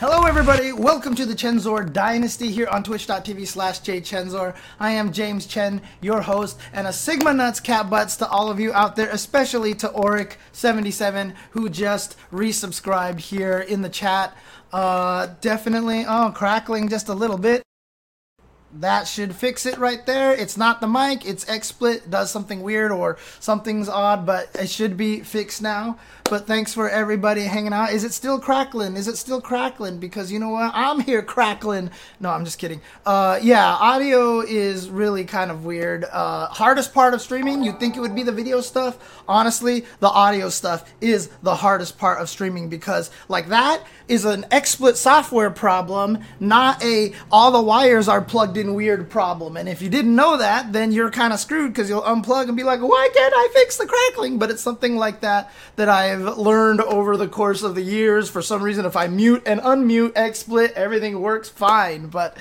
Hello, everybody. Welcome to the Chensor Dynasty here on twitch.tv slash jchensor. I am James Chen, your host, and a Sigma Nuts cat butts to all of you out there, especially to Auric77, who just resubscribed here in the chat. Uh, definitely, oh, crackling just a little bit. That should fix it right there. It's not the mic, it's XSplit does something weird or something's odd, but it should be fixed now. But thanks for everybody hanging out. Is it still crackling? Is it still crackling? Because you know what? I'm here crackling. No, I'm just kidding. Uh, yeah, audio is really kind of weird. Uh, hardest part of streaming, you'd think it would be the video stuff. Honestly, the audio stuff is the hardest part of streaming because, like, that is an XSplit software problem, not a all the wires are plugged in weird problem. And if you didn't know that, then you're kind of screwed because you'll unplug and be like, why can't I fix the crackling? But it's something like that that I've learned over the course of the years. For some reason, if I mute and unmute XSplit, everything works fine. But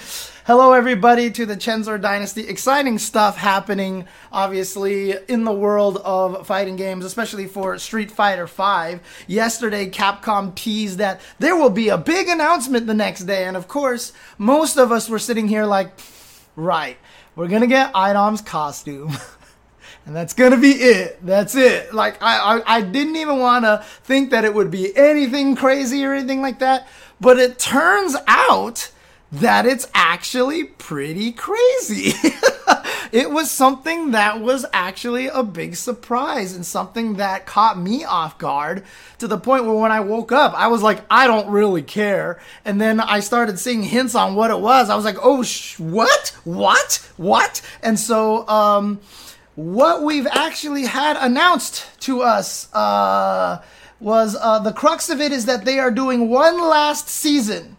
hello, everybody, to the Chensor Dynasty. Exciting stuff happening, obviously, in the world of fighting games, especially for Street Fighter V. Yesterday, Capcom teased that there will be a big announcement the next day. And of course, most of us were sitting here like, right, we're gonna get Idom's costume. and that's gonna be it. That's it. Like I, I, I didn't even want to think that it would be anything crazy or anything like that. But it turns out that it's actually pretty crazy. it was something that was actually a big surprise and something that caught me off guard to the point where when I woke up, I was like, I don't really care. And then I started seeing hints on what it was. I was like, oh, sh- what? What? What? And so, um, what we've actually had announced to us, uh, was uh, the crux of it is that they are doing one last season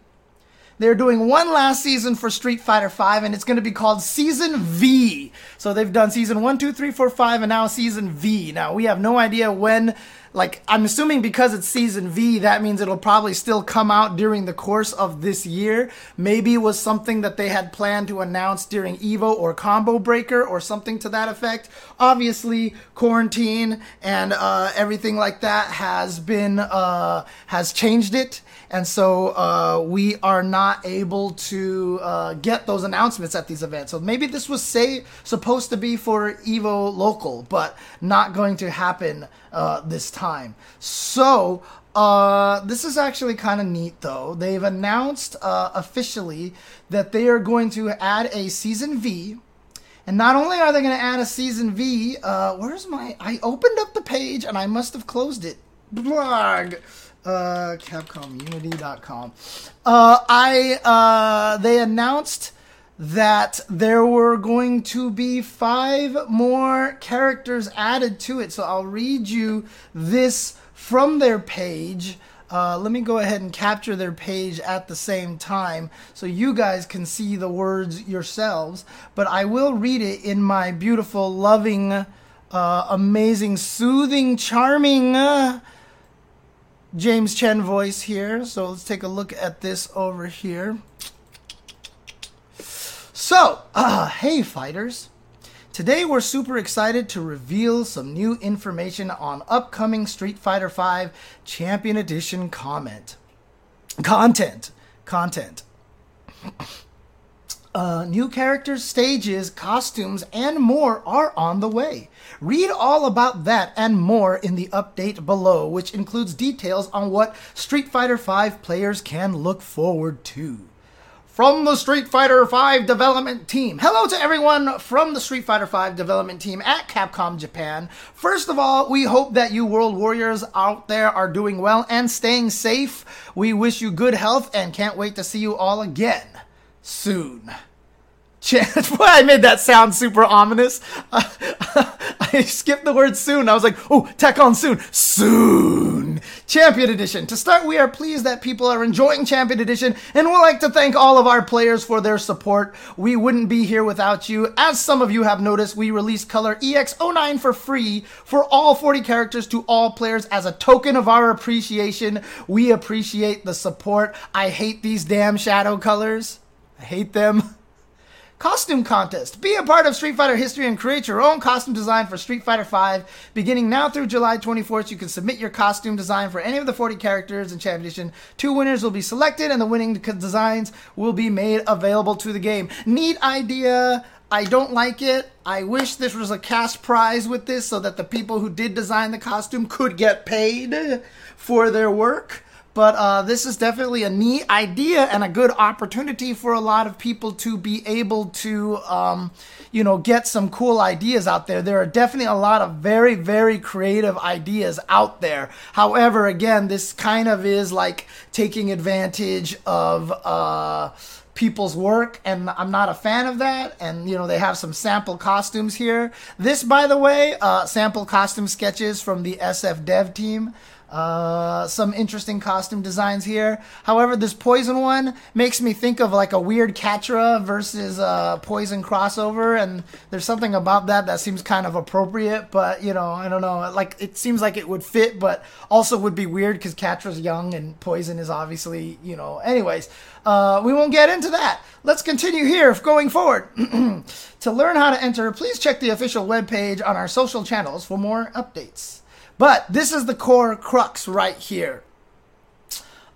they're doing one last season for Street Fighter V, and it's going to be called Season V. So they've done season one, two, three, four, five, and now Season V. Now we have no idea when. Like I'm assuming because it's season V, that means it'll probably still come out during the course of this year. Maybe it was something that they had planned to announce during Evo or Combo Breaker or something to that effect. Obviously, quarantine and uh, everything like that has been uh, has changed it and so uh, we are not able to uh, get those announcements at these events. So maybe this was say supposed to be for Evo local, but not going to happen uh, this time. So uh, this is actually kind of neat, though. They've announced uh, officially that they are going to add a season V. And not only are they going to add a season V, uh, where's my? I opened up the page and I must have closed it. Blog uh, CapcomUnity.com. Uh, I uh, they announced that there were going to be five more characters added to it. So I'll read you this from their page. Uh, let me go ahead and capture their page at the same time so you guys can see the words yourselves. But I will read it in my beautiful, loving, uh, amazing, soothing, charming. Uh, James Chen voice here. So let's take a look at this over here. So, uh, hey fighters. Today we're super excited to reveal some new information on upcoming Street Fighter V Champion Edition comment. Content. Content. Uh, new characters, stages, costumes, and more are on the way. Read all about that and more in the update below, which includes details on what Street Fighter V players can look forward to. From the Street Fighter V development team. Hello to everyone from the Street Fighter V development team at Capcom Japan. First of all, we hope that you World Warriors out there are doing well and staying safe. We wish you good health and can't wait to see you all again soon. I made that sound super ominous. Uh, I skipped the word soon. I was like, oh, Tekkon soon. Soon. Champion Edition. To start, we are pleased that people are enjoying Champion Edition and we'd like to thank all of our players for their support. We wouldn't be here without you. As some of you have noticed, we released Color EX09 for free for all 40 characters to all players as a token of our appreciation. We appreciate the support. I hate these damn shadow colors. I hate them. Costume Contest. Be a part of Street Fighter history and create your own costume design for Street Fighter V. Beginning now through July 24th, you can submit your costume design for any of the 40 characters in Champion Edition. Two winners will be selected, and the winning designs will be made available to the game. Neat idea. I don't like it. I wish this was a cash prize with this so that the people who did design the costume could get paid for their work. But uh, this is definitely a neat idea and a good opportunity for a lot of people to be able to, um, you know, get some cool ideas out there. There are definitely a lot of very, very creative ideas out there. However, again, this kind of is like taking advantage of. Uh, people's work and i'm not a fan of that and you know they have some sample costumes here this by the way uh, sample costume sketches from the sf dev team uh, some interesting costume designs here. However, this poison one makes me think of like a weird Catra versus uh, poison crossover, and there's something about that that seems kind of appropriate. But you know, I don't know. Like it seems like it would fit, but also would be weird because Catra's young and poison is obviously you know. Anyways, uh, we won't get into that. Let's continue here going forward. to learn how to enter, please check the official webpage on our social channels for more updates. But this is the core crux right here.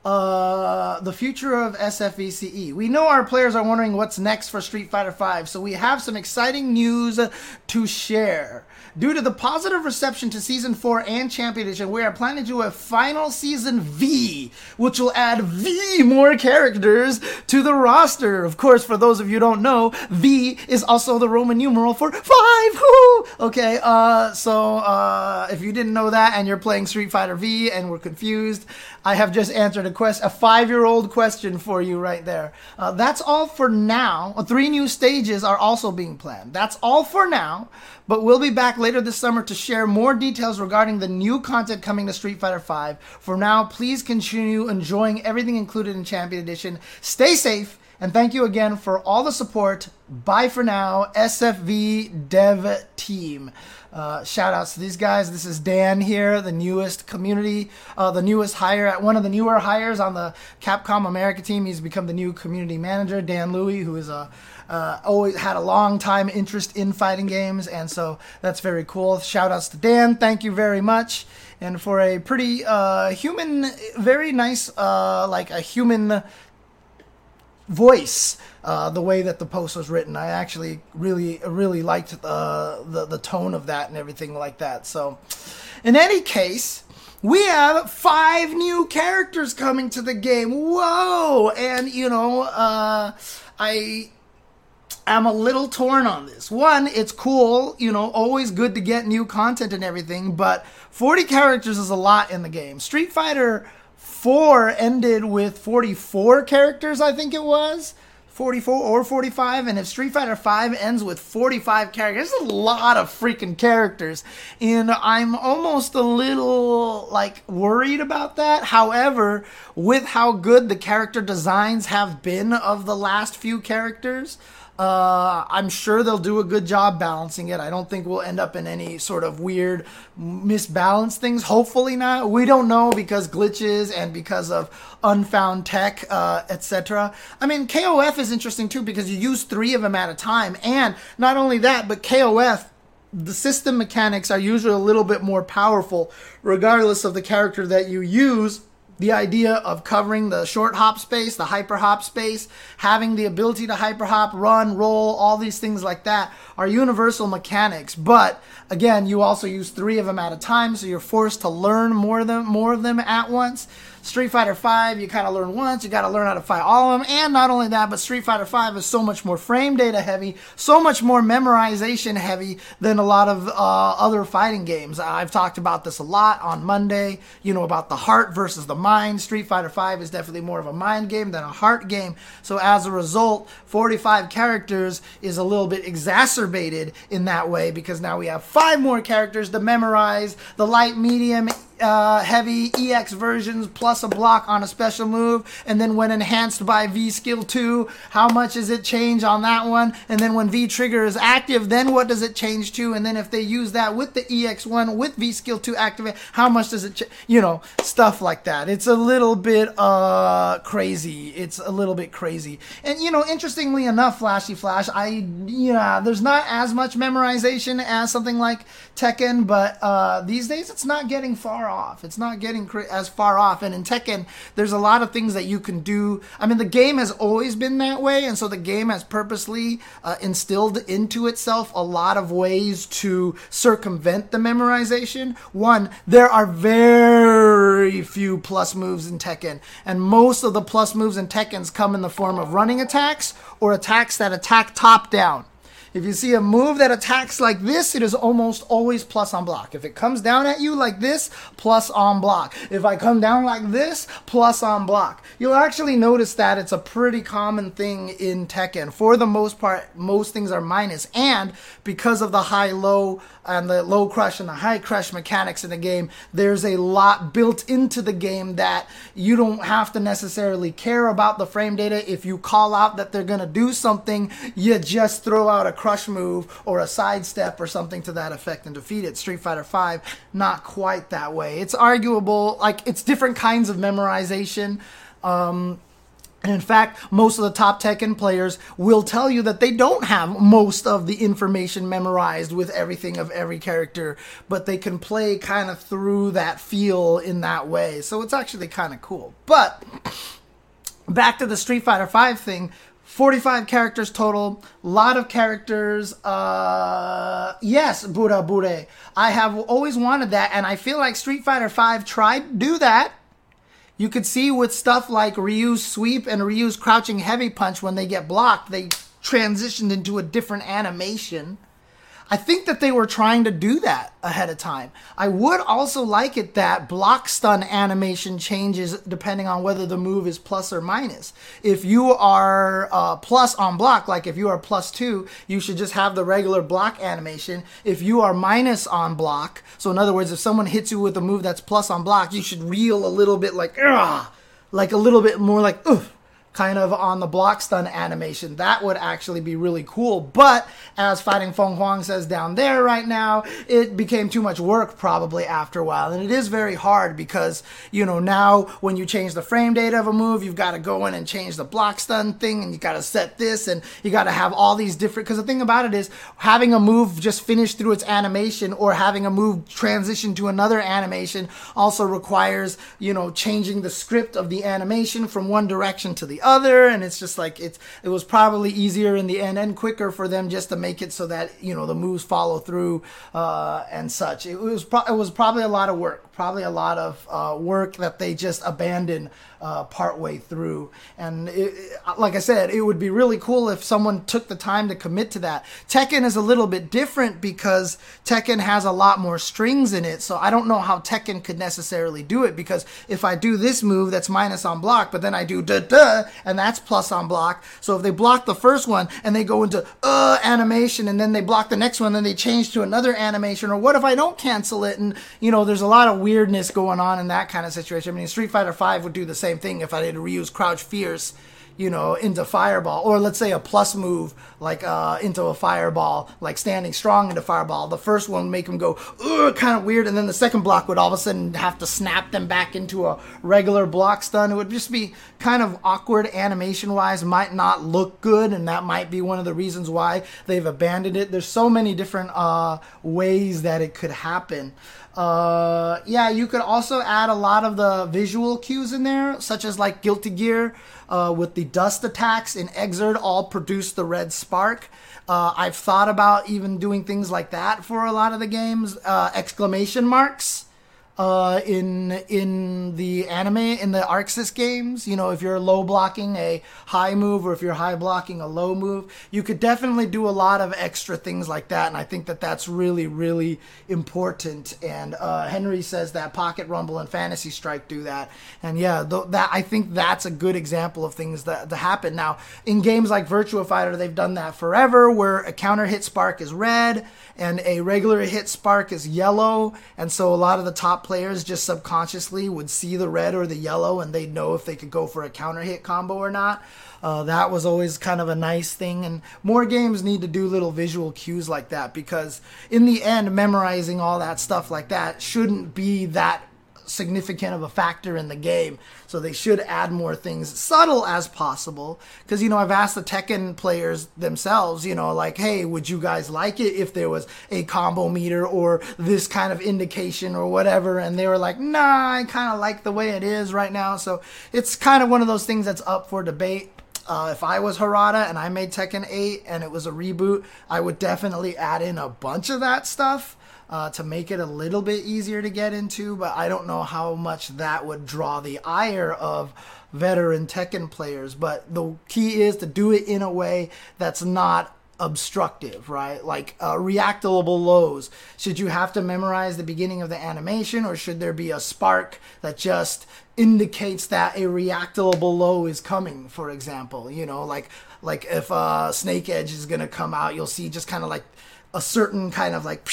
Uh, the future of SFVCE. We know our players are wondering what's next for Street Fighter V, so we have some exciting news to share. Due to the positive reception to Season 4 and Champion Edition, we are planning to do a final Season V, which will add V more characters to the roster. Of course, for those of you don't know, V is also the Roman numeral for 5! Woo! Okay, uh, so uh, if you didn't know that and you're playing Street Fighter V and were confused, I have just answered a quest, a five-year-old question for you right there. Uh, that's all for now. Three new stages are also being planned. That's all for now. But we'll be back later this summer to share more details regarding the new content coming to Street Fighter V. For now, please continue enjoying everything included in Champion Edition. Stay safe, and thank you again for all the support. Bye for now, SFV Dev Team. Uh, shout outs to these guys. This is Dan here, the newest community, uh, the newest hire, at one of the newer hires on the Capcom America team. He's become the new community manager, Dan Louie, who is a uh, always had a long time interest in fighting games, and so that's very cool. Shout outs to Dan. Thank you very much. And for a pretty uh, human, very nice, uh, like a human voice uh, the way that the post was written. I actually really, really liked the, the, the tone of that and everything like that. So, in any case, we have five new characters coming to the game. Whoa! And you know, uh, I am a little torn on this. One, it's cool, you know, always good to get new content and everything, but 40 characters is a lot in the game. Street Fighter 4 ended with 44 characters, I think it was. 44 or 45 and if street fighter 5 ends with 45 characters that's a lot of freaking characters and i'm almost a little like worried about that however with how good the character designs have been of the last few characters uh, I'm sure they'll do a good job balancing it. I don't think we'll end up in any sort of weird misbalanced things. Hopefully not. We don't know because glitches and because of unfound tech, uh, etc. I mean, KOF is interesting too because you use three of them at a time, and not only that, but KOF the system mechanics are usually a little bit more powerful regardless of the character that you use the idea of covering the short hop space, the hyper hop space, having the ability to hyper hop, run, roll, all these things like that are universal mechanics. But again, you also use three of them at a time, so you're forced to learn more of them, more of them at once. Street Fighter V, you kind of learn once, you got to learn how to fight all of them. And not only that, but Street Fighter V is so much more frame data heavy, so much more memorization heavy than a lot of uh, other fighting games. I've talked about this a lot on Monday, you know, about the heart versus the mind. Street Fighter V is definitely more of a mind game than a heart game. So as a result, 45 characters is a little bit exacerbated in that way because now we have five more characters to memorize. The light, medium, uh, heavy EX versions plus a block on a special move, and then when enhanced by V skill 2, how much does it change on that one? And then when V trigger is active, then what does it change to? And then if they use that with the EX1 with V skill 2 activate, how much does it, ch- you know, stuff like that. It's a little bit uh crazy. It's a little bit crazy. And you know, interestingly enough, Flashy Flash, I yeah, there's not as much memorization as something like Tekken, but uh, these days it's not getting far off. It's not getting cr- as far off. And in Tekken, there's a lot of things that you can do. I mean, the game has always been that way, and so the game has purposely uh, instilled into itself a lot of ways to circumvent the memorization. One, there are very few plus moves in Tekken, and most of the plus moves in Tekkens come in the form of running attacks or attacks that attack top down. If you see a move that attacks like this, it is almost always plus on block. If it comes down at you like this, plus on block. If I come down like this, plus on block. You'll actually notice that it's a pretty common thing in Tekken. For the most part, most things are minus. And because of the high low and the low crush and the high crush mechanics in the game, there's a lot built into the game that you don't have to necessarily care about the frame data. If you call out that they're going to do something, you just throw out a crush move or a sidestep or something to that effect and defeat it. Street Fighter V, not quite that way. It's arguable, like, it's different kinds of memorization. Um, and in fact, most of the top Tekken players will tell you that they don't have most of the information memorized with everything of every character, but they can play kind of through that feel in that way. So it's actually kind of cool. But back to the Street Fighter V thing, 45 characters total, lot of characters. Uh, yes, Buddha Bure. I have always wanted that, and I feel like Street Fighter V tried do that. You could see with stuff like Ryu's sweep and Ryu's crouching heavy punch when they get blocked, they transitioned into a different animation. I think that they were trying to do that ahead of time. I would also like it that block stun animation changes depending on whether the move is plus or minus. If you are uh, plus on block, like if you are plus two, you should just have the regular block animation. If you are minus on block, so in other words, if someone hits you with a move that's plus on block, you should reel a little bit like, Ugh! like a little bit more like, oof kind of on the block stun animation. That would actually be really cool. But as Fighting Feng Huang says down there right now, it became too much work probably after a while. And it is very hard because, you know, now when you change the frame data of a move, you've got to go in and change the block stun thing and you got to set this and you got to have all these different. Because the thing about it is having a move just finish through its animation or having a move transition to another animation also requires, you know, changing the script of the animation from one direction to the other and it's just like it's it was probably easier in the end and quicker for them just to make it so that you know the moves follow through uh, and such. It was pro- it was probably a lot of work probably a lot of uh, work that they just abandon uh, partway through. And it, like I said, it would be really cool if someone took the time to commit to that. Tekken is a little bit different because Tekken has a lot more strings in it. So I don't know how Tekken could necessarily do it because if I do this move that's minus on block, but then I do da da and that's plus on block. So if they block the first one and they go into uh animation and then they block the next one, then they change to another animation. Or what if I don't cancel it? And you know, there's a lot of weirdness going on in that kind of situation. I mean, Street Fighter Five would do the same thing if I did Ryu's Crouch Fierce, you know, into Fireball, or let's say a plus move like uh, into a Fireball, like standing strong into Fireball. The first one would make them go kind of weird, and then the second block would all of a sudden have to snap them back into a regular block stun. It would just be kind of awkward animation wise, might not look good, and that might be one of the reasons why they've abandoned it. There's so many different uh, ways that it could happen. Uh, yeah, you could also add a lot of the visual cues in there, such as like Guilty Gear uh, with the dust attacks in Xrd all produce the red spark. Uh, I've thought about even doing things like that for a lot of the games. Uh, exclamation marks uh, in in the anime in the ArcSys games. You know, if you're low blocking a high move or if you're high blocking a low move, you could definitely do a lot of extra things like that. And I think that that's really really important. And uh, Henry says that Pocket Rumble and Fantasy Strike do that. And yeah, th- that I think that's a good example of things that, that happen now in games like Virtua Fighter. They've done that forever, where a counter hit spark is red and a regular hit spark is yellow, and so a lot of the top players just subconsciously would see the red or the yellow and they'd know if they could go for a counter hit combo or not. Uh, that was always kind of a nice thing, and more games need to do little visual cues like that because, in the end, memorizing all that stuff like that shouldn't be that significant of a factor in the game. So they should add more things subtle as possible. Because, you know, I've asked the Tekken players themselves, you know, like, hey, would you guys like it if there was a combo meter or this kind of indication or whatever? And they were like, nah, I kind of like the way it is right now. So it's kind of one of those things that's up for debate. Uh, if I was Harada and I made Tekken 8 and it was a reboot, I would definitely add in a bunch of that stuff uh, to make it a little bit easier to get into, but I don't know how much that would draw the ire of veteran Tekken players. But the key is to do it in a way that's not obstructive, right? Like uh, reactable lows. Should you have to memorize the beginning of the animation, or should there be a spark that just indicates that a reactable low is coming? For example, you know, like like if uh, Snake Edge is gonna come out, you'll see just kind of like a certain kind of like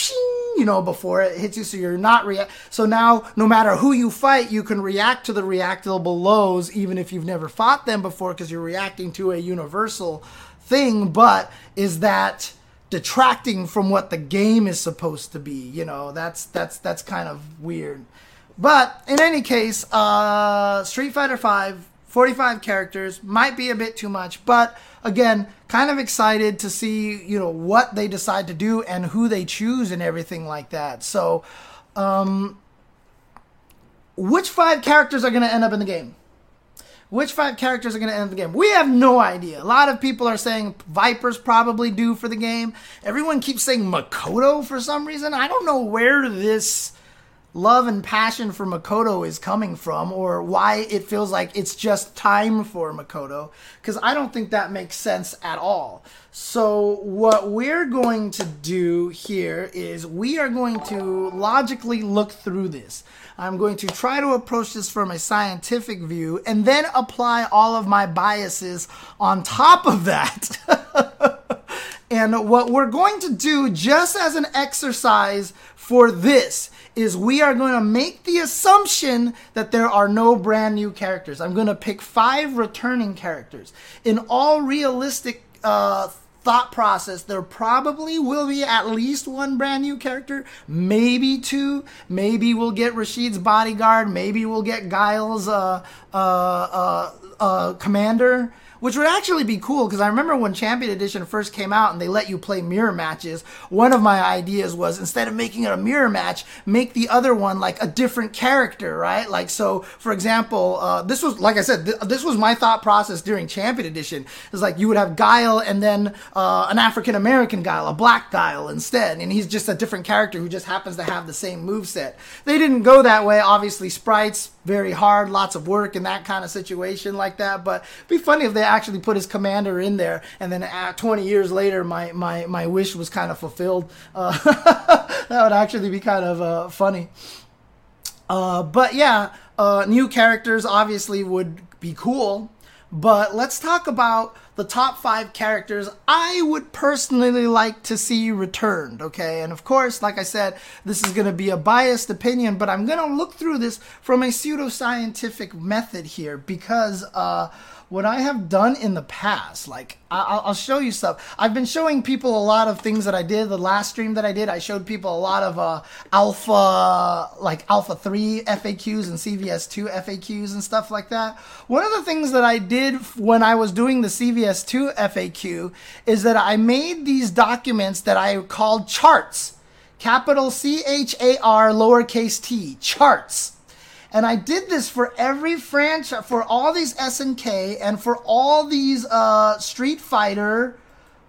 you know before it hits you so you're not react so now no matter who you fight you can react to the reactable lows even if you've never fought them before because you're reacting to a universal thing but is that detracting from what the game is supposed to be you know? That's that's that's kind of weird. But in any case uh street fighter 5 45 characters might be a bit too much but again, kind of excited to see, you know, what they decide to do and who they choose and everything like that. So, um, which five characters are going to end up in the game? Which five characters are going to end the game? We have no idea. A lot of people are saying Viper's probably due for the game. Everyone keeps saying Makoto for some reason. I don't know where this love and passion for Makoto is coming from or why it feels like it's just time for Makoto because I don't think that makes sense at all. So what we're going to do here is we are going to logically look through this. I'm going to try to approach this from a scientific view and then apply all of my biases on top of that. and what we're going to do just as an exercise for this is we are going to make the assumption that there are no brand new characters. I'm going to pick five returning characters. In all realistic uh, thought process, there probably will be at least one brand new character, maybe two. Maybe we'll get Rashid's bodyguard. Maybe we'll get Guile's uh, uh, uh, uh commander which would actually be cool because I remember when Champion Edition first came out and they let you play mirror matches. One of my ideas was instead of making it a mirror match, make the other one like a different character, right? Like so, for example, uh, this was like I said, th- this was my thought process during Champion Edition. It's like you would have Guile and then uh, an African American Guile, a black Guile instead, and he's just a different character who just happens to have the same move set. They didn't go that way. Obviously, sprites very hard, lots of work in that kind of situation like that. But be funny if they actually put his commander in there, and then uh, 20 years later, my my my wish was kind of fulfilled. Uh, that would actually be kind of uh, funny. Uh, but yeah, new characters obviously would be cool. But let's talk about the top five characters I would personally like to see returned, okay? And of course, like I said, this is going to be a biased opinion, but I'm going to look through this from a pseudoscientific method here because, uh, what I have done in the past, like I'll, I'll, show you stuff. I've been showing people a lot of things that I did. The last stream that I did, I showed people a lot of uh, alpha, like alpha three FAQs and CVS two FAQs and stuff like that. One of the things that I did when I was doing the CVS two FAQ is that I made these documents that I called charts, capital C H A R lowercase t, charts and I did this for every franchise, for all these SNK and for all these uh, Street Fighter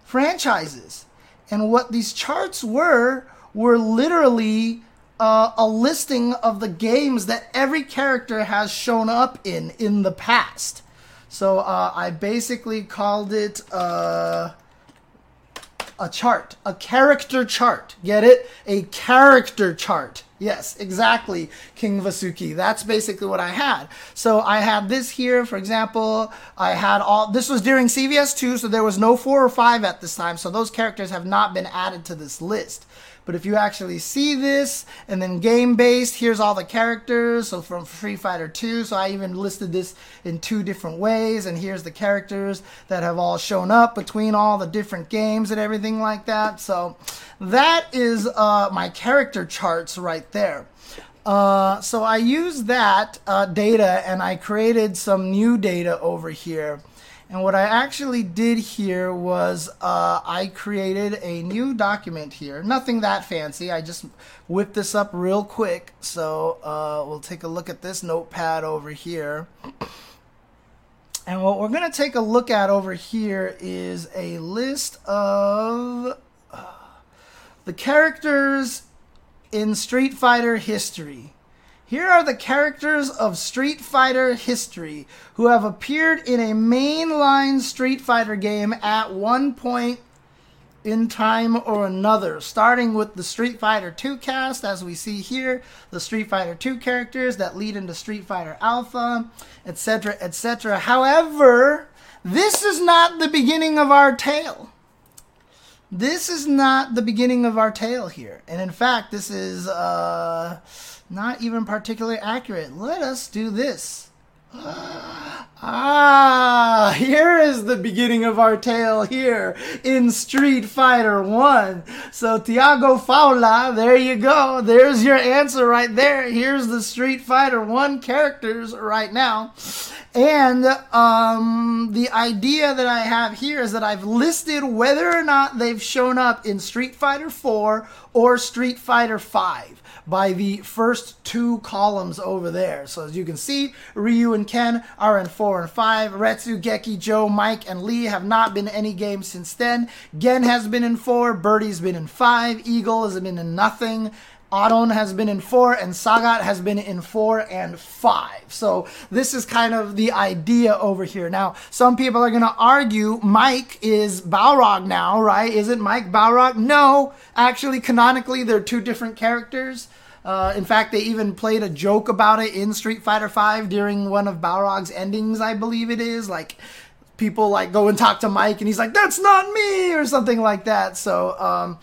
franchises. And what these charts were, were literally uh, a listing of the games that every character has shown up in in the past. So uh, I basically called it uh, a chart, a character chart. Get it? A character chart. Yes, exactly, King Vasuki. That's basically what I had. So I had this here, for example. I had all, this was during CVS 2, so there was no 4 or 5 at this time, so those characters have not been added to this list. But if you actually see this and then game based, here's all the characters. So from Free Fighter 2, so I even listed this in two different ways. And here's the characters that have all shown up between all the different games and everything like that. So that is uh, my character charts right there. Uh, so I used that uh, data and I created some new data over here. And what I actually did here was uh, I created a new document here. Nothing that fancy. I just whipped this up real quick. So uh, we'll take a look at this notepad over here. And what we're going to take a look at over here is a list of uh, the characters in Street Fighter history. Here are the characters of Street Fighter history who have appeared in a mainline Street Fighter game at one point in time or another, starting with the Street Fighter 2 cast, as we see here, the Street Fighter 2 characters that lead into Street Fighter Alpha, etc., etc. However, this is not the beginning of our tale. This is not the beginning of our tale here. And in fact, this is, uh, not even particularly accurate. Let us do this. Ah, here is the beginning of our tale here in Street Fighter 1. So, Tiago Faula, there you go. There's your answer right there. Here's the Street Fighter 1 characters right now. And um, the idea that I have here is that I've listed whether or not they've shown up in Street Fighter 4 or Street Fighter 5 by the first two columns over there. So as you can see, Ryu and Ken are in 4 and 5. Retsu, Geki, Joe, Mike, and Lee have not been in any games since then. Gen has been in 4, Birdie's been in 5, Eagle has been in nothing. Adon has been in four, and Sagat has been in four and five. So this is kind of the idea over here. Now, some people are going to argue Mike is Balrog now, right? Isn't Mike Balrog? No, actually, canonically, they're two different characters. Uh, in fact, they even played a joke about it in Street Fighter V during one of Balrog's endings, I believe it is. Like, people like go and talk to Mike, and he's like, "That's not me," or something like that. So, um,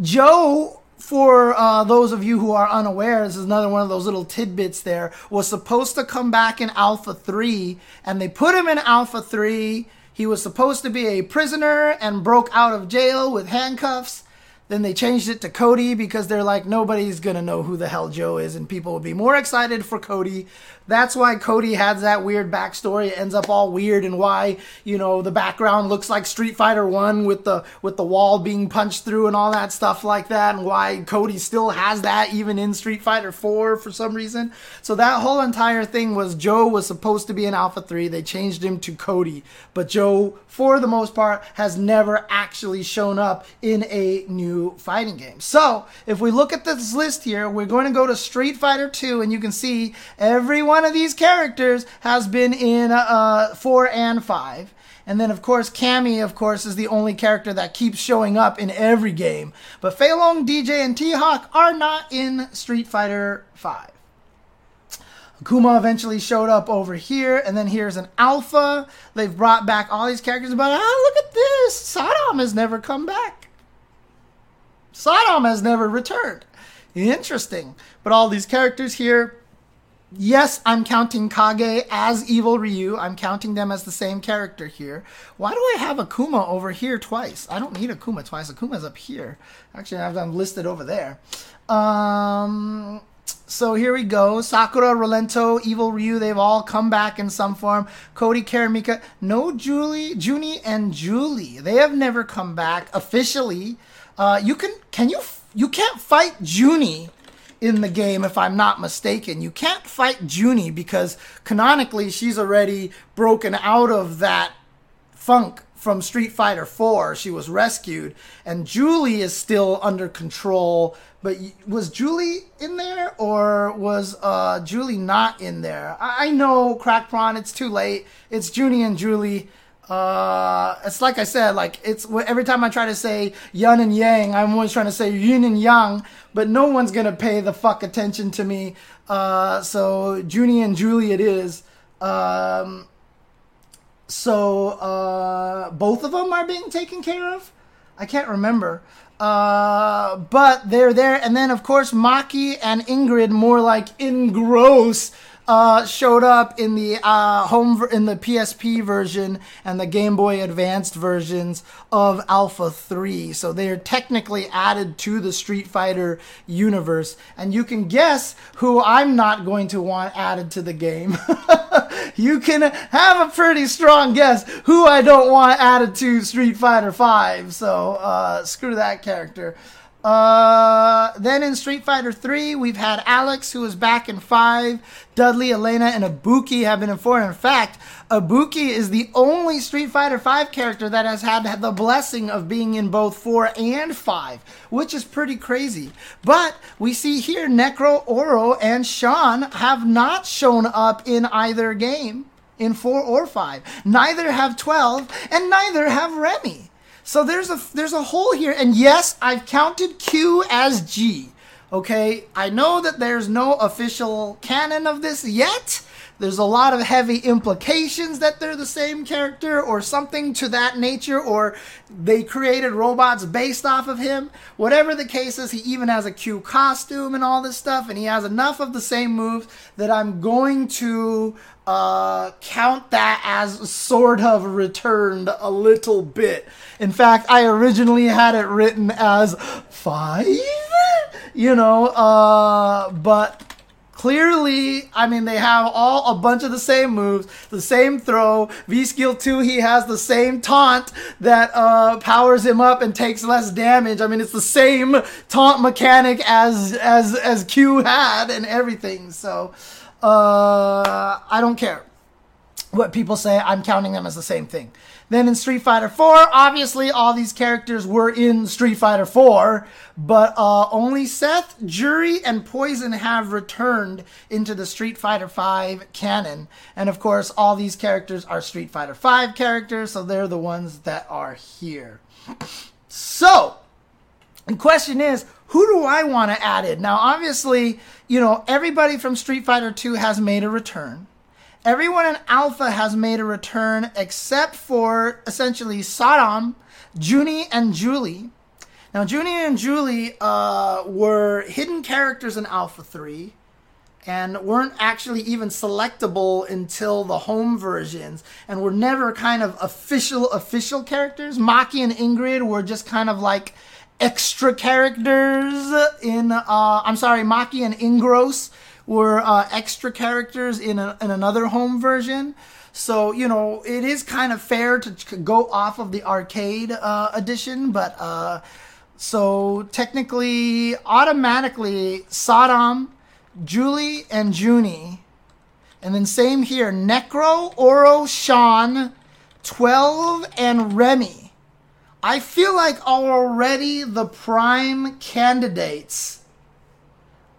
Joe for uh, those of you who are unaware, this is another one of those little tidbits there, was supposed to come back in Alpha 3, and they put him in Alpha 3. He was supposed to be a prisoner and broke out of jail with handcuffs. Then they changed it to Cody because they're like, nobody's going to know who the hell Joe is, and people will be more excited for Cody. That's why Cody has that weird backstory. It ends up all weird, and why you know the background looks like Street Fighter One with the with the wall being punched through and all that stuff like that, and why Cody still has that even in Street Fighter Four for some reason. So that whole entire thing was Joe was supposed to be in Alpha Three. They changed him to Cody, but Joe, for the most part, has never actually shown up in a new fighting game. So if we look at this list here, we're going to go to Street Fighter Two, and you can see every one of these characters has been in uh, four and five. And then, of course, Cammy, of course, is the only character that keeps showing up in every game. But Fei Long, DJ, and T-Hawk are not in Street Fighter 5. Akuma eventually showed up over here, and then here's an alpha. They've brought back all these characters, but ah, look at this! Sodom has never come back. Sodom has never returned. Interesting. But all these characters here, Yes, I'm counting Kage as Evil Ryu. I'm counting them as the same character here. Why do I have Akuma over here twice? I don't need Akuma twice. Akuma's up here. Actually, I have them listed over there. Um, so here we go. Sakura, Rolento, Evil Ryu, they've all come back in some form. Cody, Karamika, no Julie, Junie, and Julie. They have never come back officially. Uh, you can, can you, you can't fight Junie in the game, if I'm not mistaken. You can't fight Junie because canonically she's already broken out of that funk from Street Fighter 4. She was rescued, and Julie is still under control. But was Julie in there, or was uh, Julie not in there? I, I know, Crack Prawn, it's too late. It's Junie and Julie. Uh, it's like I said, like it's every time I try to say yin and yang, I'm always trying to say yin and yang, but no one's gonna pay the fuck attention to me. Uh, so Junie and Julie it is. Um, so uh, both of them are being taken care of. I can't remember. Uh, but they're there, and then of course Maki and Ingrid, more like engross uh, showed up in the uh, home ver- in the PSP version and the Game Boy Advanced versions of Alpha 3. So they're technically added to the Street Fighter universe. And you can guess who I'm not going to want added to the game. you can have a pretty strong guess who I don't want added to Street Fighter 5. So uh, screw that character. Uh, then in Street Fighter 3, we've had Alex, who was back in 5. Dudley, Elena, and Ibuki have been in 4. In fact, Ibuki is the only Street Fighter 5 character that has had the blessing of being in both 4 and 5, which is pretty crazy. But we see here Necro, Oro, and Sean have not shown up in either game in 4 or 5. Neither have 12, and neither have Remy. So there's a there's a hole here, and yes, I've counted Q as G. Okay, I know that there's no official canon of this yet. There's a lot of heavy implications that they're the same character or something to that nature, or they created robots based off of him. Whatever the case is, he even has a Q costume and all this stuff, and he has enough of the same moves that I'm going to uh, count that as sort of returned a little bit. In fact, I originally had it written as five, you know, uh, but clearly, I mean, they have all a bunch of the same moves, the same throw. V skill 2, he has the same taunt that uh, powers him up and takes less damage. I mean, it's the same taunt mechanic as as as Q had and everything. So, uh, I don't care what people say. I'm counting them as the same thing. Then in Street Fighter 4, obviously all these characters were in Street Fighter 4, but uh, only Seth, Juri, and Poison have returned into the Street Fighter 5 canon. And of course, all these characters are Street Fighter 5 characters, so they're the ones that are here. So, the question is, who do I want to add in? Now, obviously, you know, everybody from Street Fighter 2 has made a return. Everyone in Alpha has made a return except for essentially Sodom, Junie, and Julie. Now, Junie and Julie uh, were hidden characters in Alpha 3 and weren't actually even selectable until the home versions and were never kind of official official characters. Maki and Ingrid were just kind of like extra characters in uh, I'm sorry, Maki and Ingross were uh, extra characters in, a, in another home version. So, you know, it is kind of fair to go off of the arcade uh, edition, but uh, so technically, automatically, Sodom, Julie, and Junie. And then same here Necro, Oro, Sean, 12, and Remy. I feel like already the prime candidates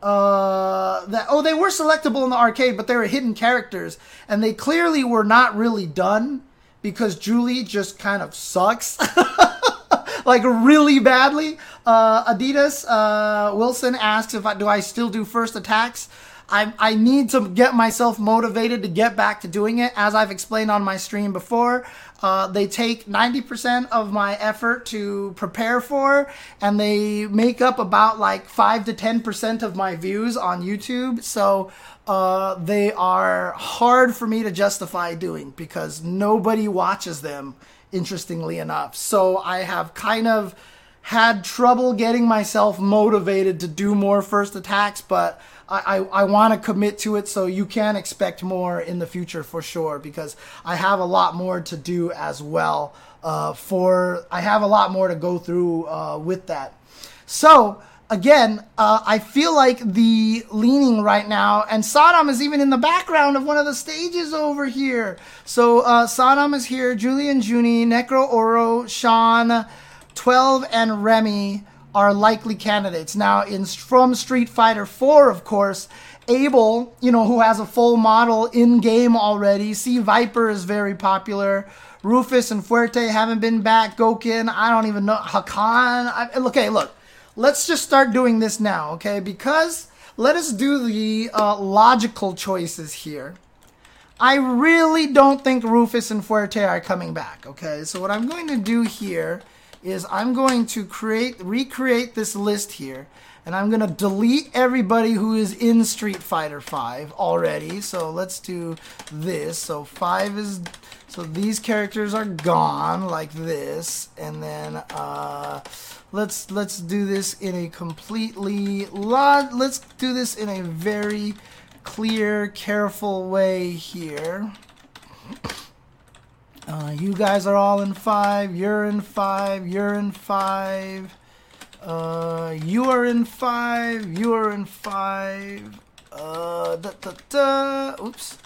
uh, that oh they were selectable in the arcade, but they were hidden characters, and they clearly were not really done because Julie just kind of sucks. like really badly. Uh, Adidas uh, Wilson asked if I do I still do first attacks. I, I need to get myself motivated to get back to doing it. As I've explained on my stream before, uh, they take 90% of my effort to prepare for, and they make up about like 5 to 10% of my views on YouTube. So uh, they are hard for me to justify doing because nobody watches them, interestingly enough. So I have kind of had trouble getting myself motivated to do more first attacks, but I, I, I want to commit to it, so you can expect more in the future for sure because I have a lot more to do as well. Uh, for I have a lot more to go through uh, with that. So again, uh, I feel like the leaning right now, and Sodom is even in the background of one of the stages over here. So uh, Sodom is here, Julian Junie, Necro Oro, Sean, 12, and Remy are likely candidates. Now, in from Street Fighter 4, of course, Abel, you know, who has a full model in game already. C Viper is very popular. Rufus and Fuerte haven't been back. Gouken, I don't even know. Hakan. I, okay, look, let's just start doing this now, okay? Because let us do the uh, logical choices here. I really don't think Rufus and Fuerte are coming back, okay? So what I'm going to do here is I'm going to create, recreate this list here, and I'm gonna delete everybody who is in Street Fighter 5 already. So let's do this. So 5 is, so these characters are gone like this, and then uh, let's let's do this in a completely lot. Let's do this in a very clear, careful way here. Uh, you guys are all in five. You're in five. You're in five. Uh, you are in five. You are in five. Uh, da, da, da. Oops.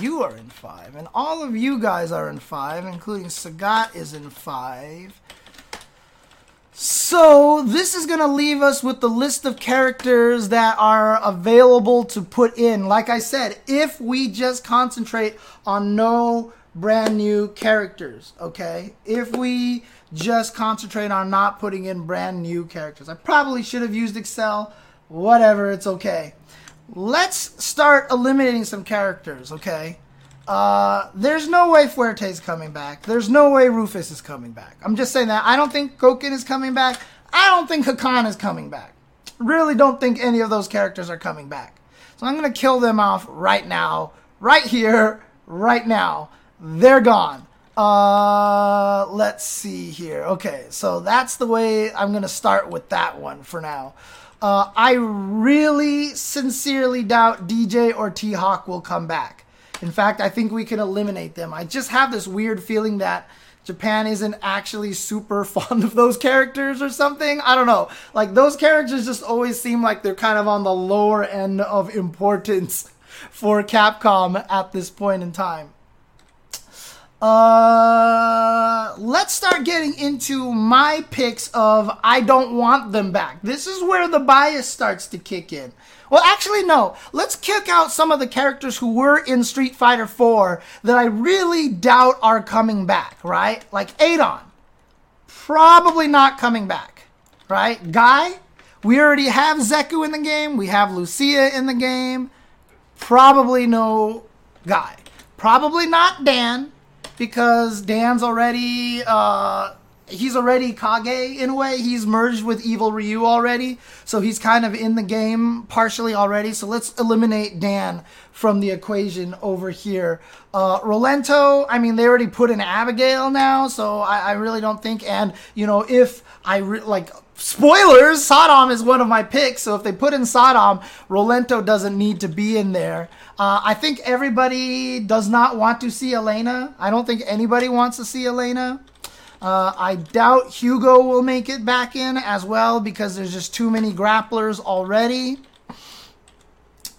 You are in five. And all of you guys are in five, including Sagat is in five. So, this is going to leave us with the list of characters that are available to put in. Like I said, if we just concentrate on no brand new characters, okay? If we just concentrate on not putting in brand new characters. I probably should have used Excel. Whatever, it's okay. Let's start eliminating some characters, okay? Uh, there's no way Fuerte's coming back. There's no way Rufus is coming back. I'm just saying that. I don't think Gouken is coming back. I don't think Hakan is coming back. Really don't think any of those characters are coming back. So I'm going to kill them off right now, right here, right now. They're gone. Uh, let's see here. Okay, so that's the way I'm going to start with that one for now. Uh, I really sincerely doubt DJ or T Hawk will come back. In fact, I think we can eliminate them. I just have this weird feeling that Japan isn't actually super fond of those characters or something. I don't know. Like those characters just always seem like they're kind of on the lower end of importance for Capcom at this point in time. Uh, let's start getting into my picks of I don't want them back. This is where the bias starts to kick in. Well, actually, no. Let's kick out some of the characters who were in Street Fighter 4 that I really doubt are coming back, right? Like Adon. Probably not coming back, right? Guy, we already have Zeku in the game. We have Lucia in the game. Probably no Guy. Probably not Dan because Dan's already uh, he's already Kage in a way. He's merged with Evil Ryu already, so he's kind of in the game partially already. So let's eliminate Dan from the equation over here. Uh, Rolento, I mean, they already put in Abigail now, so I, I really don't think. And you know, if I re- like spoilers, Sodom is one of my picks. So if they put in Sodom, Rolento doesn't need to be in there. Uh, I think everybody does not want to see Elena. I don't think anybody wants to see Elena. Uh, I doubt Hugo will make it back in as well because there's just too many grapplers already.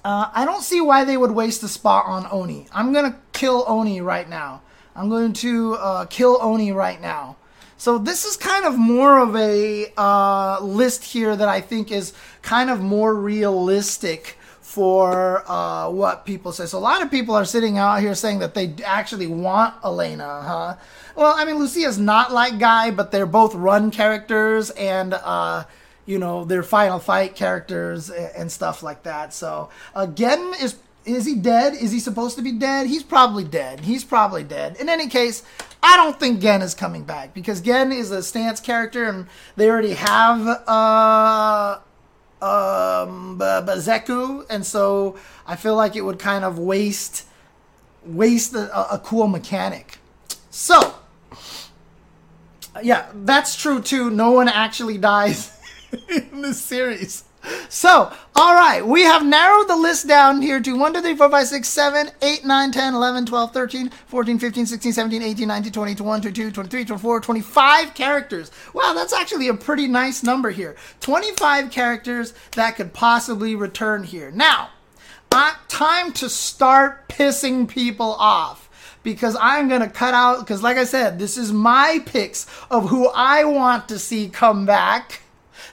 Uh, I don't see why they would waste a spot on Oni. I'm going to kill Oni right now. I'm going to uh, kill Oni right now. So this is kind of more of a uh, list here that I think is kind of more realistic for uh, what people say. So a lot of people are sitting out here saying that they actually want Elena, huh? Well, I mean, Lucia's not like Guy, but they're both run characters and, uh, you know, they're Final Fight characters and, stuff like that. So, again, is is he dead? Is he supposed to be dead? He's probably dead. He's probably dead. In any case, I don't think Gen is coming back because Gen is a stance character and they already have uh um Bazeku and so I feel like it would kind of waste waste a, a cool mechanic. So, yeah, that's true too. No one actually dies in this series. So, all right, we have narrowed the list down here to 1, 2, 3, 4, 5, 6, 7, 8, 9, 10, 11, 12, 13, 14, 15, 16, 17, 18, 19, 20, 21, 22, 23, 24, 25 characters. Wow, that's actually a pretty nice number here. 25 characters that could possibly return here. Now, time to start pissing people off because I'm going to cut out, because like I said, this is my picks of who I want to see come back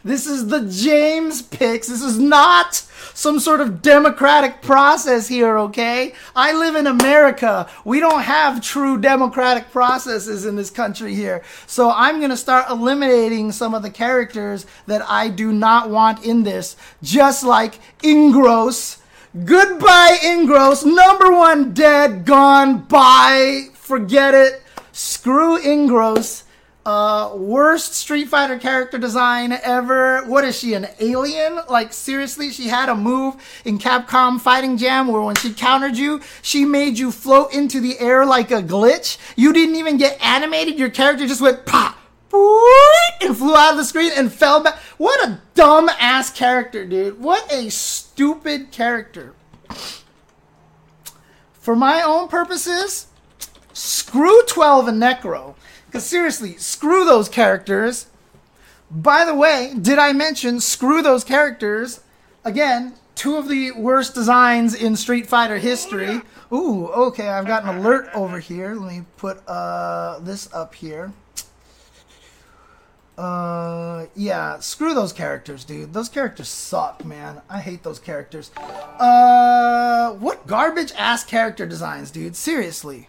this is the James picks. This is not some sort of democratic process here, okay? I live in America. We don't have true democratic processes in this country here. So I'm going to start eliminating some of the characters that I do not want in this, just like Ingrid. Goodbye, Ingrid. Number one dead, gone, bye. Forget it. Screw Ingrid. Uh, worst Street Fighter character design ever. What is she, an alien? Like, seriously, she had a move in Capcom Fighting Jam where when she countered you, she made you float into the air like a glitch. You didn't even get animated. Your character just went pop, and flew out of the screen and fell back. What a dumb ass character, dude. What a stupid character. For my own purposes, screw 12 and Necro. Because seriously, screw those characters. By the way, did I mention screw those characters? Again, two of the worst designs in Street Fighter history. Ooh, okay, I've got an alert over here. Let me put uh, this up here. Uh, yeah, screw those characters, dude. Those characters suck, man. I hate those characters. Uh, what garbage ass character designs, dude? Seriously.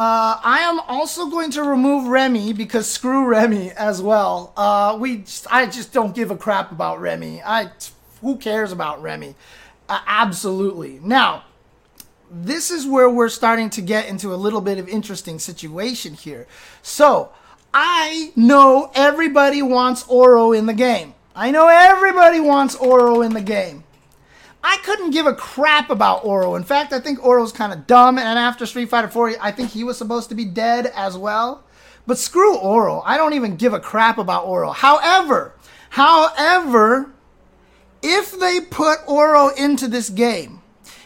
Uh, I am also going to remove Remy because screw Remy as well. Uh, we, just, I just don't give a crap about Remy. I, who cares about Remy? Uh, absolutely. Now, this is where we're starting to get into a little bit of interesting situation here. So, I know everybody wants Oro in the game. I know everybody wants Oro in the game. I couldn't give a crap about Oro. In fact, I think Oro's kind of dumb, and after Street Fighter 4, I think he was supposed to be dead as well. But screw Oro. I don't even give a crap about Oro. However, however, if they put Oro into this game,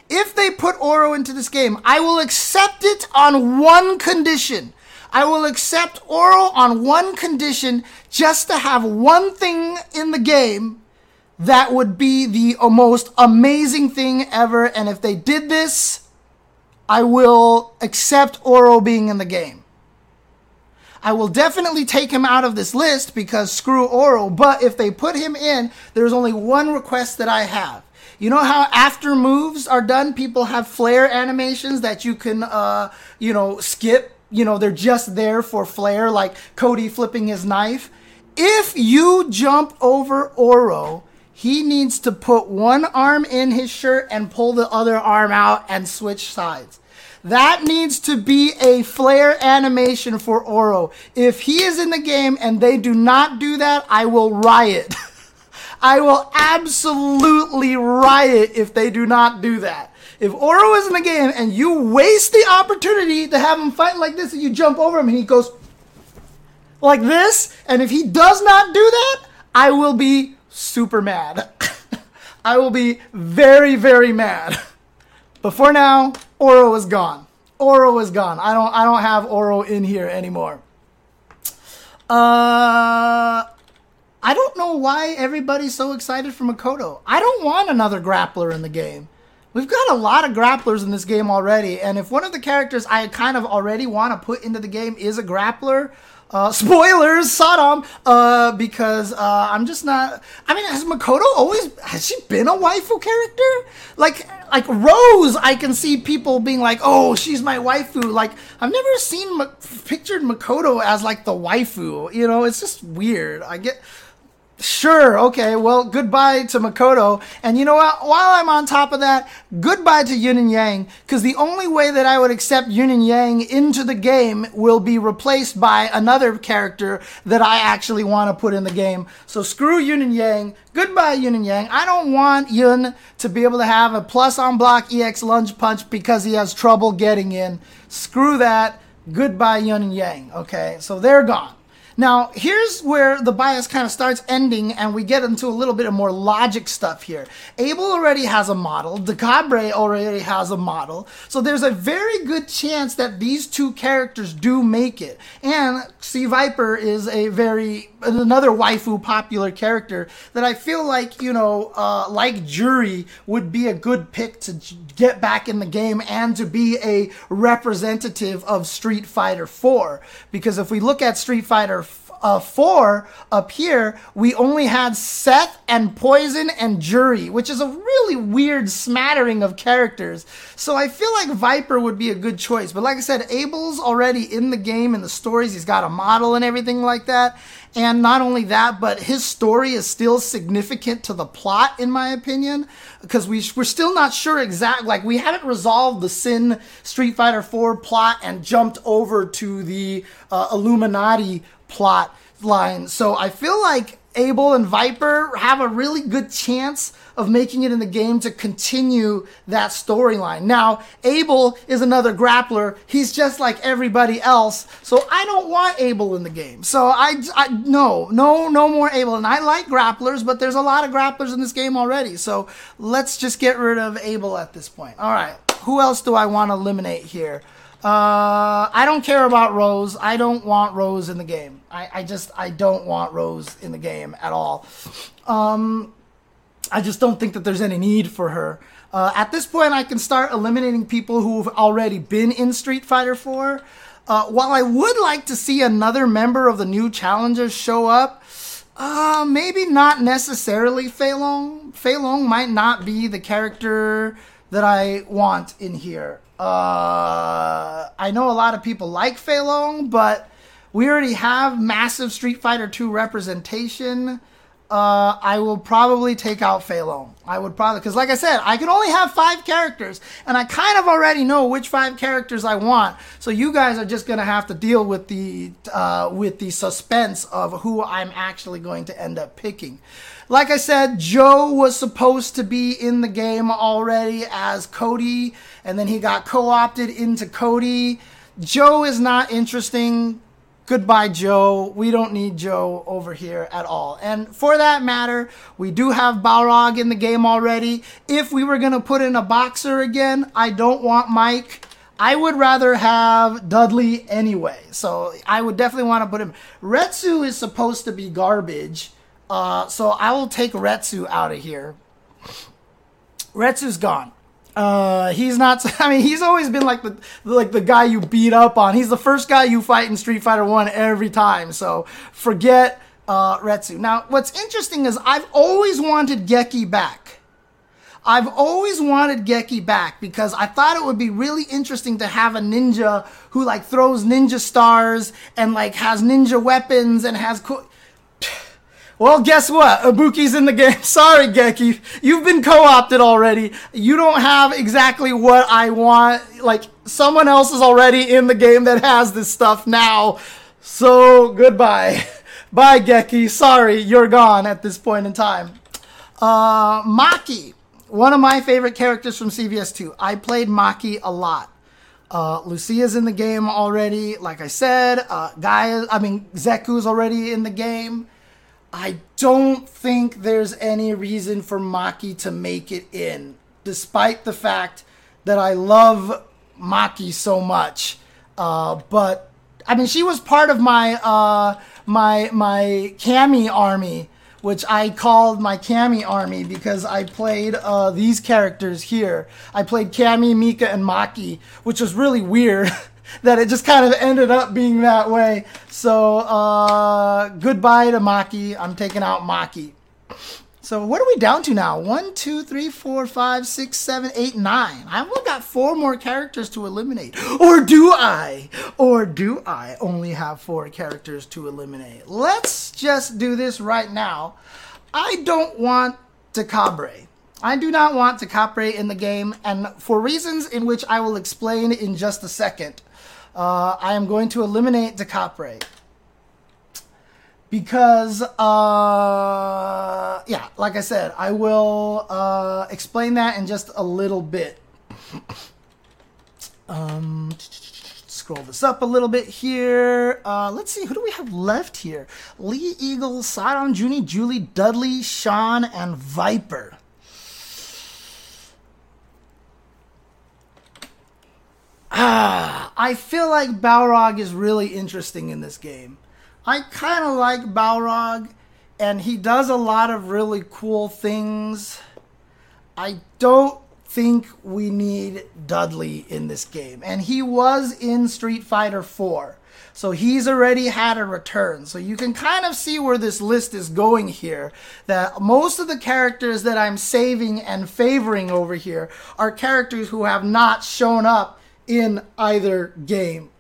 if they put Oro into this game, I will accept it on one condition. I will accept Oro on one condition just to have one thing in the game that would be the most amazing thing ever. And if they did this, I will accept Oro being in the game. I will definitely take him out of this list because screw Oro. But if they put him in, there's only one request that I have. You know how after moves are done, people have flare animations that you can, uh, you know, skip. You know, they're just there for flair, like Cody flipping his knife. If you jump over Oro, he needs to put one arm in his shirt and pull the other arm out and switch sides. That needs to be a flare animation for Oro. If he is in the game and they do not do that, I will riot. I will absolutely riot if they do not do that. If Oro is in the game and you waste the opportunity to have him fight like this and you jump over him and he goes like this, and if he does not do that, I will be super mad. I will be very, very mad. But for now, Oro is gone. Oro is gone. I don't I don't have Oro in here anymore. Uh I don't know why everybody's so excited for Makoto. I don't want another grappler in the game. We've got a lot of grapplers in this game already, and if one of the characters I kind of already want to put into the game is a grappler, uh, spoilers, Sodom, uh, because uh, I'm just not. I mean, has Makoto always has she been a waifu character? Like, like Rose, I can see people being like, "Oh, she's my waifu." Like, I've never seen pictured Makoto as like the waifu. You know, it's just weird. I get Sure, okay, well, goodbye to Makoto. And you know what? While I'm on top of that, goodbye to Yin and Yang, because the only way that I would accept Yin and Yang into the game will be replaced by another character that I actually want to put in the game. So screw Yin and Yang. Goodbye, Yin and Yang. I don't want Yun to be able to have a plus on block EX lunge punch because he has trouble getting in. Screw that. Goodbye, Yin and Yang. Okay, so they're gone. Now, here's where the bias kind of starts ending, and we get into a little bit of more logic stuff here. Abel already has a model, Decapre already has a model, so there's a very good chance that these two characters do make it. And C Viper is a very another waifu popular character that I feel like you know, uh, like Juri would be a good pick to get back in the game and to be a representative of Street Fighter 4. Because if we look at Street Fighter uh, 4 up here, we only had Seth and Poison and Juri, which is a really weird smattering of characters. So I feel like Viper would be a good choice. But like I said, Abel's already in the game and the stories. He's got a model and everything like that. And not only that, but his story is still significant to the plot, in my opinion, because we, we're still not sure exactly, like, we haven't resolved the Sin Street Fighter 4 plot and jumped over to the uh, Illuminati plot line. So I feel like Abel and Viper have a really good chance of making it in the game to continue that storyline. Now, Abel is another grappler. He's just like everybody else. So I don't want Abel in the game. So I, I no, no, no more Abel. And I like grapplers, but there's a lot of grapplers in this game already. So let's just get rid of Abel at this point. All right. Who else do I want to eliminate here? Uh, I don't care about Rose. I don't want Rose in the game. I, I just I don't want Rose in the game at all. Um, I just don't think that there's any need for her. Uh, at this point, I can start eliminating people who've already been in Street Fighter 4. Uh, while I would like to see another member of the new challengers show up, uh, maybe not necessarily Fei Long. Fei Long might not be the character that I want in here. Uh, I know a lot of people like Fei Long, but we already have massive Street Fighter 2 representation. Uh, I will probably take out Fei Long. I would probably, because like I said, I can only have five characters, and I kind of already know which five characters I want. So you guys are just gonna have to deal with the uh, with the suspense of who I'm actually going to end up picking. Like I said, Joe was supposed to be in the game already as Cody, and then he got co opted into Cody. Joe is not interesting. Goodbye, Joe. We don't need Joe over here at all. And for that matter, we do have Balrog in the game already. If we were going to put in a boxer again, I don't want Mike. I would rather have Dudley anyway. So I would definitely want to put him. Retsu is supposed to be garbage. Uh, so I will take Retsu out of here. Retsu's gone. Uh, he's not. I mean, he's always been like the like the guy you beat up on. He's the first guy you fight in Street Fighter One every time. So forget uh, Retsu. Now, what's interesting is I've always wanted Geki back. I've always wanted Geki back because I thought it would be really interesting to have a ninja who like throws ninja stars and like has ninja weapons and has cool. Well, guess what? Ibuki's in the game. Sorry, Geki. You've been co-opted already. You don't have exactly what I want. Like, someone else is already in the game that has this stuff now. So, goodbye. Bye, Geki. Sorry, you're gone at this point in time. Uh, Maki. One of my favorite characters from CVS2. I played Maki a lot. Uh, Lucia's in the game already. Like I said, uh, Gaia, I mean, Zeku's already in the game. I don't think there's any reason for Maki to make it in, despite the fact that I love Maki so much. Uh, but I mean, she was part of my uh, my my Cammy army, which I called my Cammy army because I played uh, these characters here. I played Cammy, Mika, and Maki, which was really weird. that it just kind of ended up being that way. So uh, goodbye to Maki. I'm taking out Maki. So what are we down to now? One, two, three, four, five, six, seven, eight, nine. I've only got four more characters to eliminate. Or do I? Or do I only have four characters to eliminate? Let's just do this right now. I don't want Decapre. I do not want Decapre in the game, and for reasons in which I will explain in just a second uh, I am going to eliminate Decapre. Because, uh, yeah, like I said, I will uh, explain that in just a little bit. um, scroll this up a little bit here. Uh, let's see, who do we have left here? Lee Eagle, Sodom, Junie, Julie, Dudley, Sean, and Viper. Ah, I feel like Balrog is really interesting in this game. I kind of like Balrog, and he does a lot of really cool things. I don't think we need Dudley in this game, and he was in Street Fighter 4. So he's already had a return. So you can kind of see where this list is going here. That most of the characters that I'm saving and favoring over here are characters who have not shown up in either game.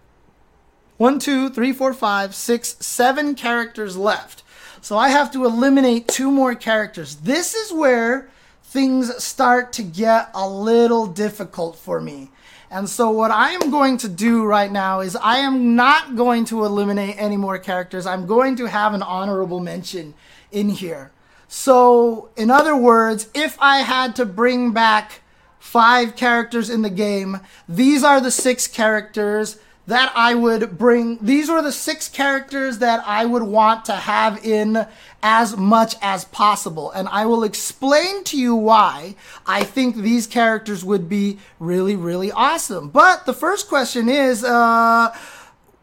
One, two, three, four, five, six, seven characters left. So I have to eliminate two more characters. This is where things start to get a little difficult for me. And so what I am going to do right now is I am not going to eliminate any more characters. I'm going to have an honorable mention in here. So, in other words, if I had to bring back five characters in the game, these are the six characters that I would bring. These were the six characters that I would want to have in as much as possible. And I will explain to you why I think these characters would be really, really awesome. But the first question is uh,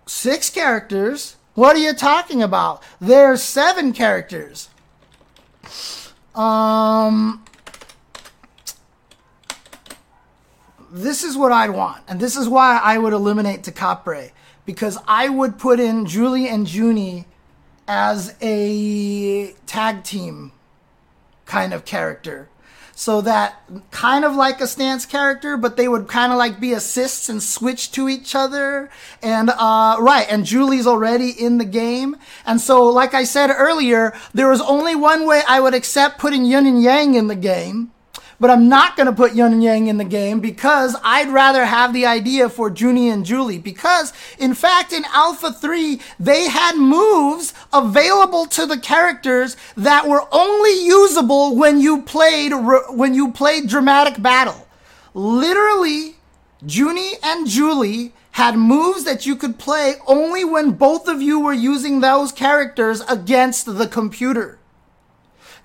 six characters? What are you talking about? There's seven characters. Um, this is what I'd want, and this is why I would eliminate Decapre, because I would put in Julie and Junie as a tag team kind of character. So that kind of like a stance character, but they would kind of like be assists and switch to each other. And, uh, right. And Julie's already in the game. And so, like I said earlier, there was only one way I would accept putting Yin and Yang in the game but I'm not going to put Yun and Yang in the game because I'd rather have the idea for Junie and Julie. Because, in fact, in Alpha 3, they had moves available to the characters that were only usable when you played, when you played Dramatic Battle. Literally, Junie and Julie had moves that you could play only when both of you were using those characters against the computer.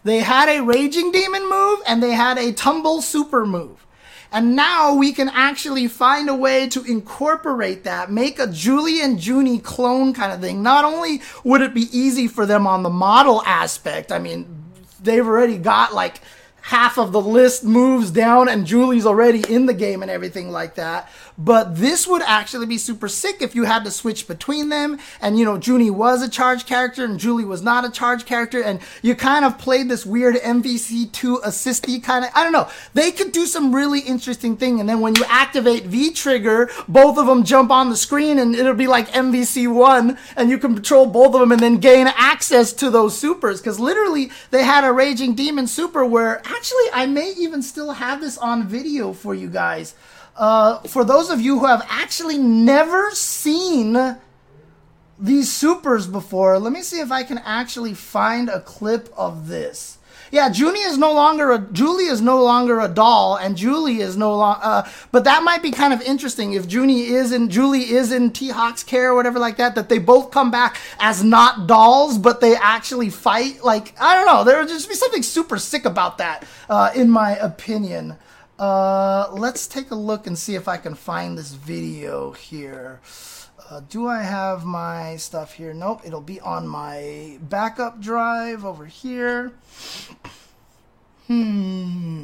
They had a Raging Demon move and they had a Tumble Super move. And now we can actually find a way to incorporate that, make a Julie and Junie clone kind of thing. Not only would it be easy for them on the model aspect, I mean, they've already got like half of the list moves down and Julie's already in the game and everything like that. But this would actually be super sick if you had to switch between them. And, you know, Junie was a charge character and Julie was not a charge character. And you kind of played this weird MVC2 assisty kind of, I don't know. They could do some really interesting thing. And then when you activate V trigger, both of them jump on the screen and it'll be like MVC1 and you can control both of them and then gain access to those supers. Cause literally they had a Raging Demon super where actually I may even still have this on video for you guys. Uh, for those of you who have actually never seen these supers before, let me see if I can actually find a clip of this. Yeah, Junie is no longer a Julie is no longer a doll, and Julie is no longer. Uh, but that might be kind of interesting if Junie is in Julie is in T Hawk's care or whatever like that. That they both come back as not dolls, but they actually fight. Like I don't know, there would just be something super sick about that, uh, in my opinion. Uh, let's take a look and see if I can find this video here. Uh, do I have my stuff here? Nope, it'll be on my backup drive over here. Hmm.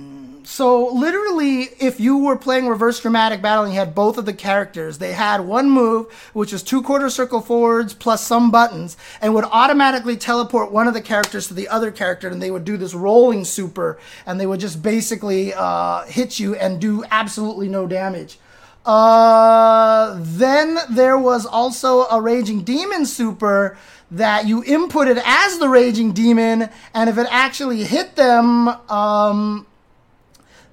So literally, if you were playing reverse dramatic battle and you had both of the characters, they had one move, which was two quarter circle forwards plus some buttons, and would automatically teleport one of the characters to the other character, and they would do this rolling super, and they would just basically uh, hit you and do absolutely no damage. Uh, then there was also a Raging Demon super that you inputted as the raging demon, and if it actually hit them, um,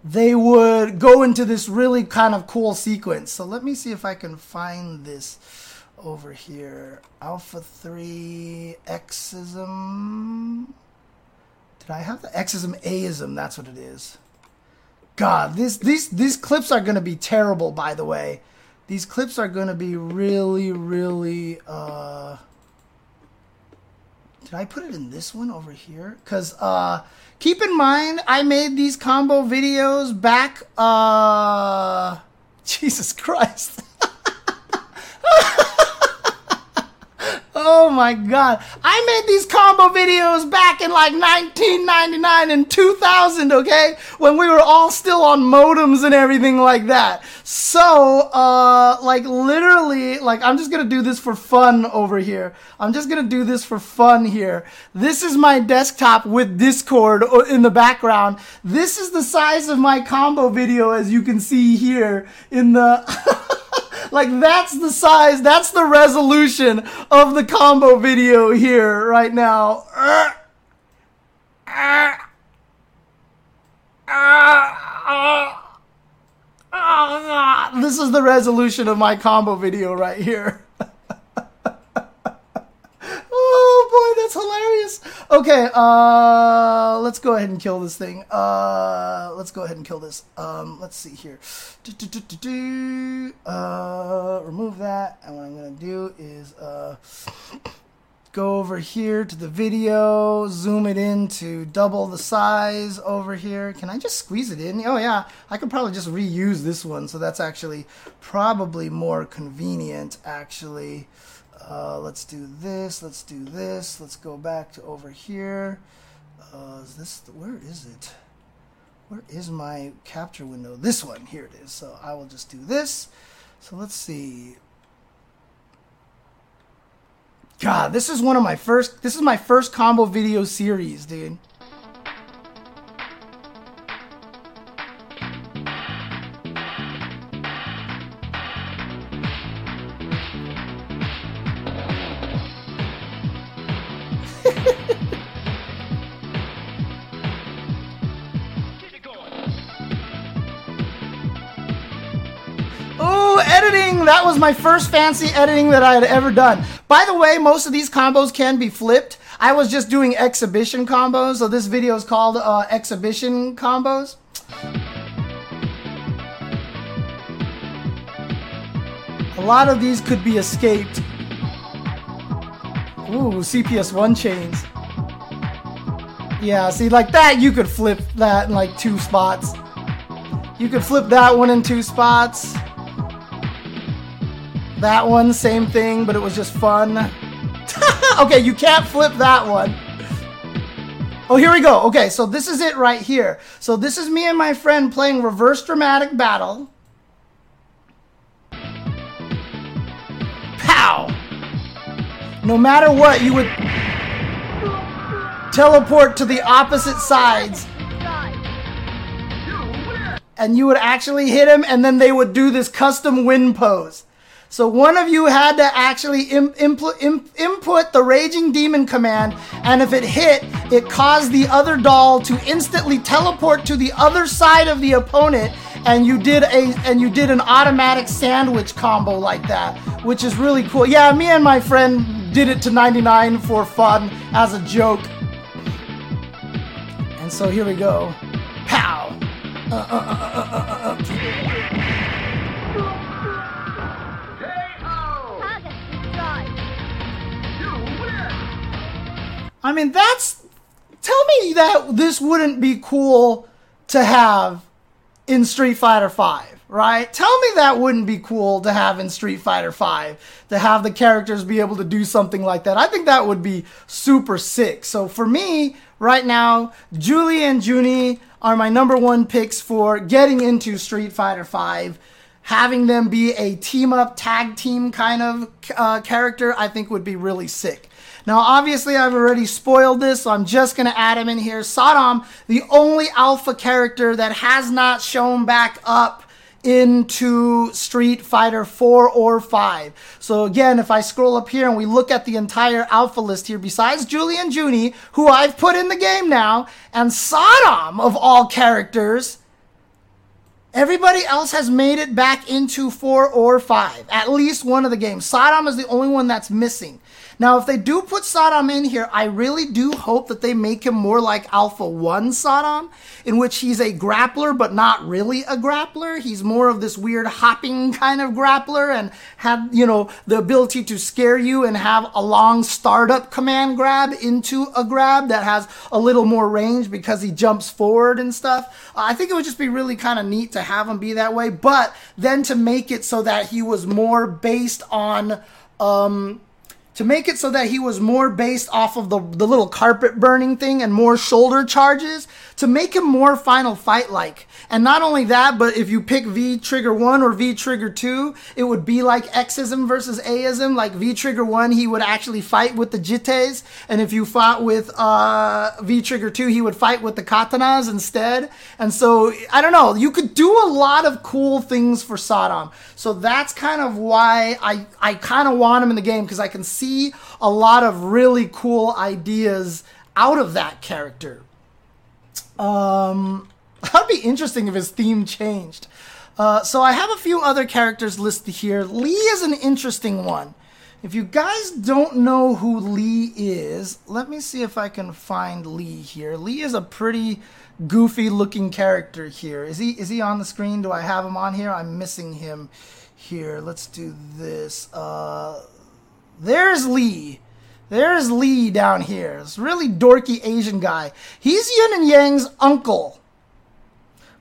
they would go into this really kind of cool sequence. So let me see if I can find this over here. Alpha 3 Xism. Did I have the Xism Aism? That's what it is. God, this, these, these clips are going to be terrible, by the way. These clips are going to be really, really. Uh, did I put it in this one over here? Because uh, keep in mind, I made these combo videos back. Uh, Jesus Christ. Oh my god. I made these combo videos back in like 1999 and 2000, okay? When we were all still on modems and everything like that. So, uh, like literally, like I'm just gonna do this for fun over here. I'm just gonna do this for fun here. This is my desktop with Discord in the background. This is the size of my combo video as you can see here in the... like that's the size, that's the resolution of the combo video here right now. This is the resolution of my combo video right here. oh boy, that's hilarious. Okay, uh, let's go ahead and kill this thing. Uh, let's go ahead and kill this. Um, let's see here. Do, do, do. Uh, remove that, and what I'm gonna do is uh go over here to the video, zoom it in to double the size over here. Can I just squeeze it in? Oh yeah, I could probably just reuse this one, so that's actually probably more convenient actually. Uh, let's do this, let's do this, let's go back to over here. Uh, is this, where is it? Where is my capture window? This one, here it is. So I will just do this. So let's see. God, this is one of my first. This is my first combo video series, dude. That was my first fancy editing that I had ever done. By the way, most of these combos can be flipped. I was just doing exhibition combos, so this video is called uh, exhibition combos. A lot of these could be escaped. Ooh, CPS1 chains. Yeah, see, like that, you could flip that in like two spots. You could flip that one in two spots. That one, same thing, but it was just fun. okay, you can't flip that one. Oh, here we go. Okay, so this is it right here. So this is me and my friend playing reverse dramatic battle. Pow! No matter what, you would teleport to the opposite sides. And you would actually hit him, and then they would do this custom win pose. So one of you had to actually Im- impl- Im- input the Raging Demon command, and if it hit, it caused the other doll to instantly teleport to the other side of the opponent, and you did a and you did an automatic sandwich combo like that, which is really cool. Yeah, me and my friend did it to 99 for fun as a joke. And so here we go. Pow! Uh, uh, uh, I mean, that's. Tell me that this wouldn't be cool to have in Street Fighter Five, right? Tell me that wouldn't be cool to have in Street Fighter Five to have the characters be able to do something like that. I think that would be super sick. So for me, right now, Julie and Junie are my number one picks for getting into Street Fighter Five. Having them be a team up, tag team kind of uh, character, I think would be really sick. Now, obviously, I've already spoiled this, so I'm just going to add him in here. Sodom, the only alpha character that has not shown back up into Street Fighter 4 or 5. So again, if I scroll up here and we look at the entire alpha list here, besides Julian and Junie, who I've put in the game now, and Sodom of all characters, everybody else has made it back into 4 or 5. At least one of the games. Sodom is the only one that's missing. Now, if they do put Sodom in here, I really do hope that they make him more like Alpha 1 Sodom, in which he's a grappler, but not really a grappler. He's more of this weird hopping kind of grappler and have, you know, the ability to scare you and have a long startup command grab into a grab that has a little more range because he jumps forward and stuff. I think it would just be really kind of neat to have him be that way, but then to make it so that he was more based on, um, to make it so that he was more based off of the, the little carpet burning thing and more shoulder charges to make him more final fight like. And not only that, but if you pick V trigger 1 or V trigger 2, it would be like Xism versus Aism. Like V trigger 1, he would actually fight with the Jittes. And if you fought with uh, V trigger 2, he would fight with the Katanas instead. And so, I don't know, you could do a lot of cool things for Sodom. So that's kind of why I, I kind of want him in the game because I can see a lot of really cool ideas out of that character. Um, that'd be interesting if his theme changed. Uh, so I have a few other characters listed here. Lee is an interesting one. If you guys don't know who Lee is, let me see if I can find Lee here. Lee is a pretty goofy looking character here. Is he is he on the screen? Do I have him on here? I'm missing him here. Let's do this. Uh, there's Lee. There's Lee down here. This really dorky Asian guy. He's Yin and Yang's uncle.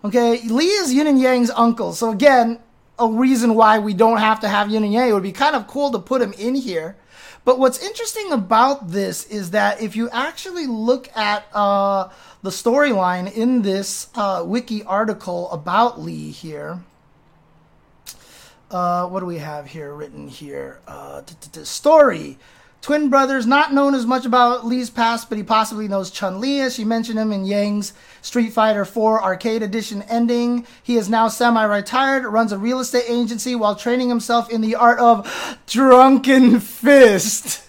Okay, Lee is Yin and Yang's uncle. So again, a reason why we don't have to have Yin and Yang. It would be kind of cool to put him in here. But what's interesting about this is that if you actually look at uh, the storyline in this uh, wiki article about Lee here, uh, what do we have here written here? Uh, story. Twin brothers, not known as much about Lee's past, but he possibly knows Chun Li, as she mentioned him in Yang's Street Fighter 4 Arcade Edition ending. He is now semi retired, runs a real estate agency while training himself in the art of Drunken Fist.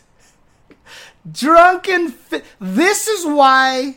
Drunken Fist. This is why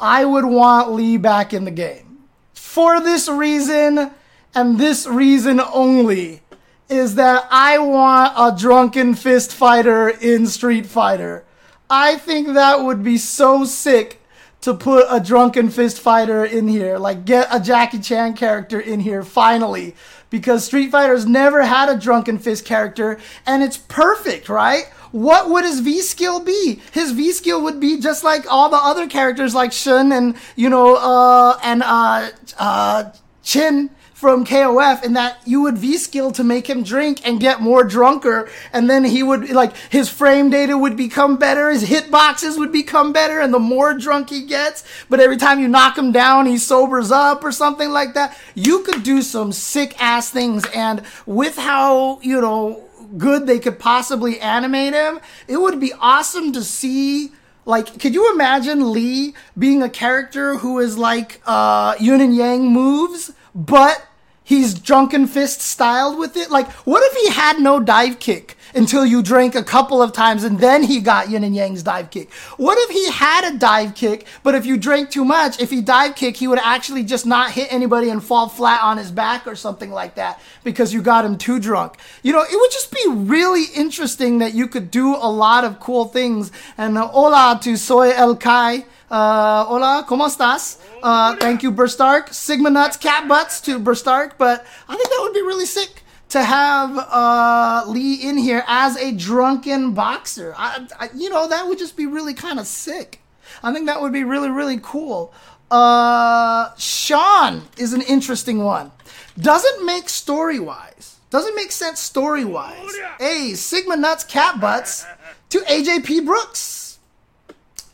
I would want Lee back in the game. For this reason, and this reason only is that I want a drunken fist fighter in Street Fighter. I think that would be so sick to put a drunken fist fighter in here. Like, get a Jackie Chan character in here finally. Because Street Fighter's never had a drunken fist character, and it's perfect, right? What would his V skill be? His V skill would be just like all the other characters, like Shun and you know, uh, and uh, uh, Chin from KOF in that you would V skill to make him drink and get more drunker, and then he would like his frame data would become better, his hitboxes would become better, and the more drunk he gets, but every time you knock him down, he sobers up or something like that. You could do some sick ass things, and with how you know good they could possibly animate him, it would be awesome to see like, could you imagine Lee being a character who is like uh, Yin and Yang moves, but he's drunken fist styled with it. Like, what if he had no dive kick until you drank a couple of times and then he got yin and yang's dive kick? What if he had a dive kick, but if you drank too much, if he dive kick, he would actually just not hit anybody and fall flat on his back or something like that because you got him too drunk? You know, it would just be really interesting that you could do a lot of cool things. And uh, hola to Soy El Kai. Uh, hola, ¿cómo estás? Uh, thank you, Burstark. Sigma Nuts, Cat Butts to Burstark. But I think that would be really sick to have uh, Lee in here as a drunken boxer. I, I, you know, that would just be really kind of sick. I think that would be really, really cool. Uh, Sean is an interesting one. Doesn't make story wise. Doesn't make sense story wise. Hey, Sigma Nuts, Cat Butts to AJP Brooks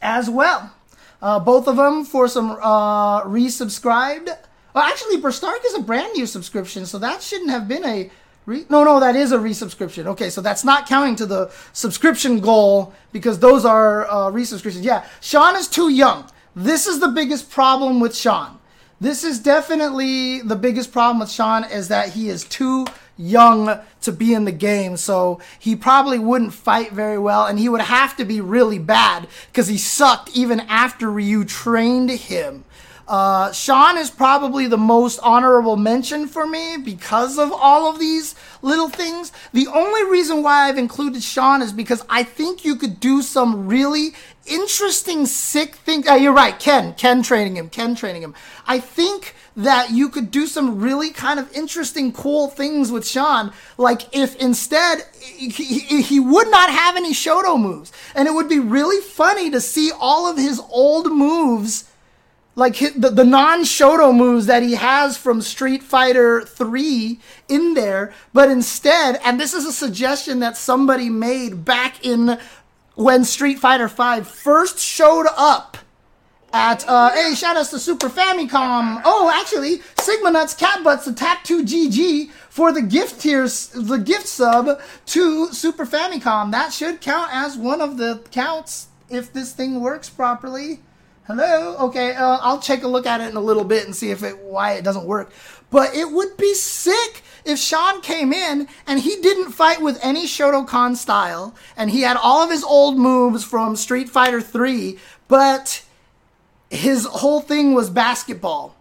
as well. Uh, both of them for some uh, resubscribed. Well, actually, Burstark is a brand new subscription, so that shouldn't have been a. Re- no, no, that is a resubscription. Okay, so that's not counting to the subscription goal because those are uh, resubscriptions. Yeah, Sean is too young. This is the biggest problem with Sean. This is definitely the biggest problem with Sean is that he is too young to be in the game, so he probably wouldn't fight very well, and he would have to be really bad because he sucked even after Ryu trained him. Uh, Sean is probably the most honorable mention for me because of all of these little things. The only reason why I've included Sean is because I think you could do some really interesting, sick things. Uh, you're right, Ken. Ken training him. Ken training him. I think that you could do some really kind of interesting, cool things with Sean. Like if instead he, he, would not have any Shoto moves, and it would be really funny to see all of his old moves, like his, the, the non Shoto moves that he has from Street Fighter 3 in there, but instead, and this is a suggestion that somebody made back in when Street Fighter 5 first showed up at uh hey shout outs to Super Famicom. Oh, actually, Sigma Nuts Cat Butts the Tap 2 GG for the gift tiers the gift sub to Super Famicom. That should count as one of the counts if this thing works properly. Hello. Okay, uh, I'll take a look at it in a little bit and see if it why it doesn't work. But it would be sick if Sean came in and he didn't fight with any Shotokan style and he had all of his old moves from Street Fighter 3, but his whole thing was basketball.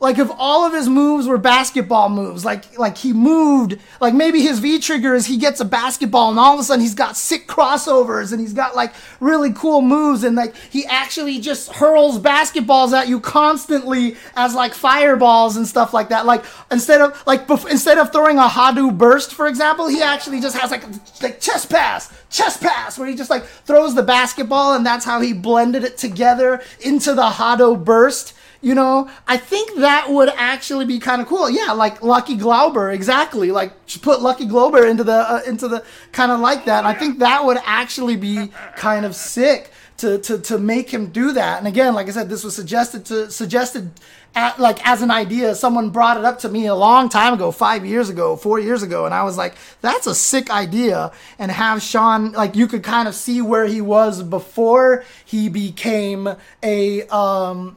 Like if all of his moves were basketball moves, like like he moved, like maybe his V trigger is he gets a basketball and all of a sudden he's got sick crossovers and he's got like really cool moves and like he actually just hurls basketballs at you constantly as like fireballs and stuff like that. Like instead of like bef- instead of throwing a Hado burst, for example, he actually just has like like chest pass, chest pass, where he just like throws the basketball and that's how he blended it together into the Hado burst you know, I think that would actually be kind of cool. Yeah, like Lucky Glauber, exactly. Like put Lucky Glauber into the uh, into the kind of like that. I think that would actually be kind of sick to to to make him do that. And again, like I said, this was suggested to suggested at, like as an idea. Someone brought it up to me a long time ago, five years ago, four years ago, and I was like, "That's a sick idea." And have Sean like you could kind of see where he was before he became a um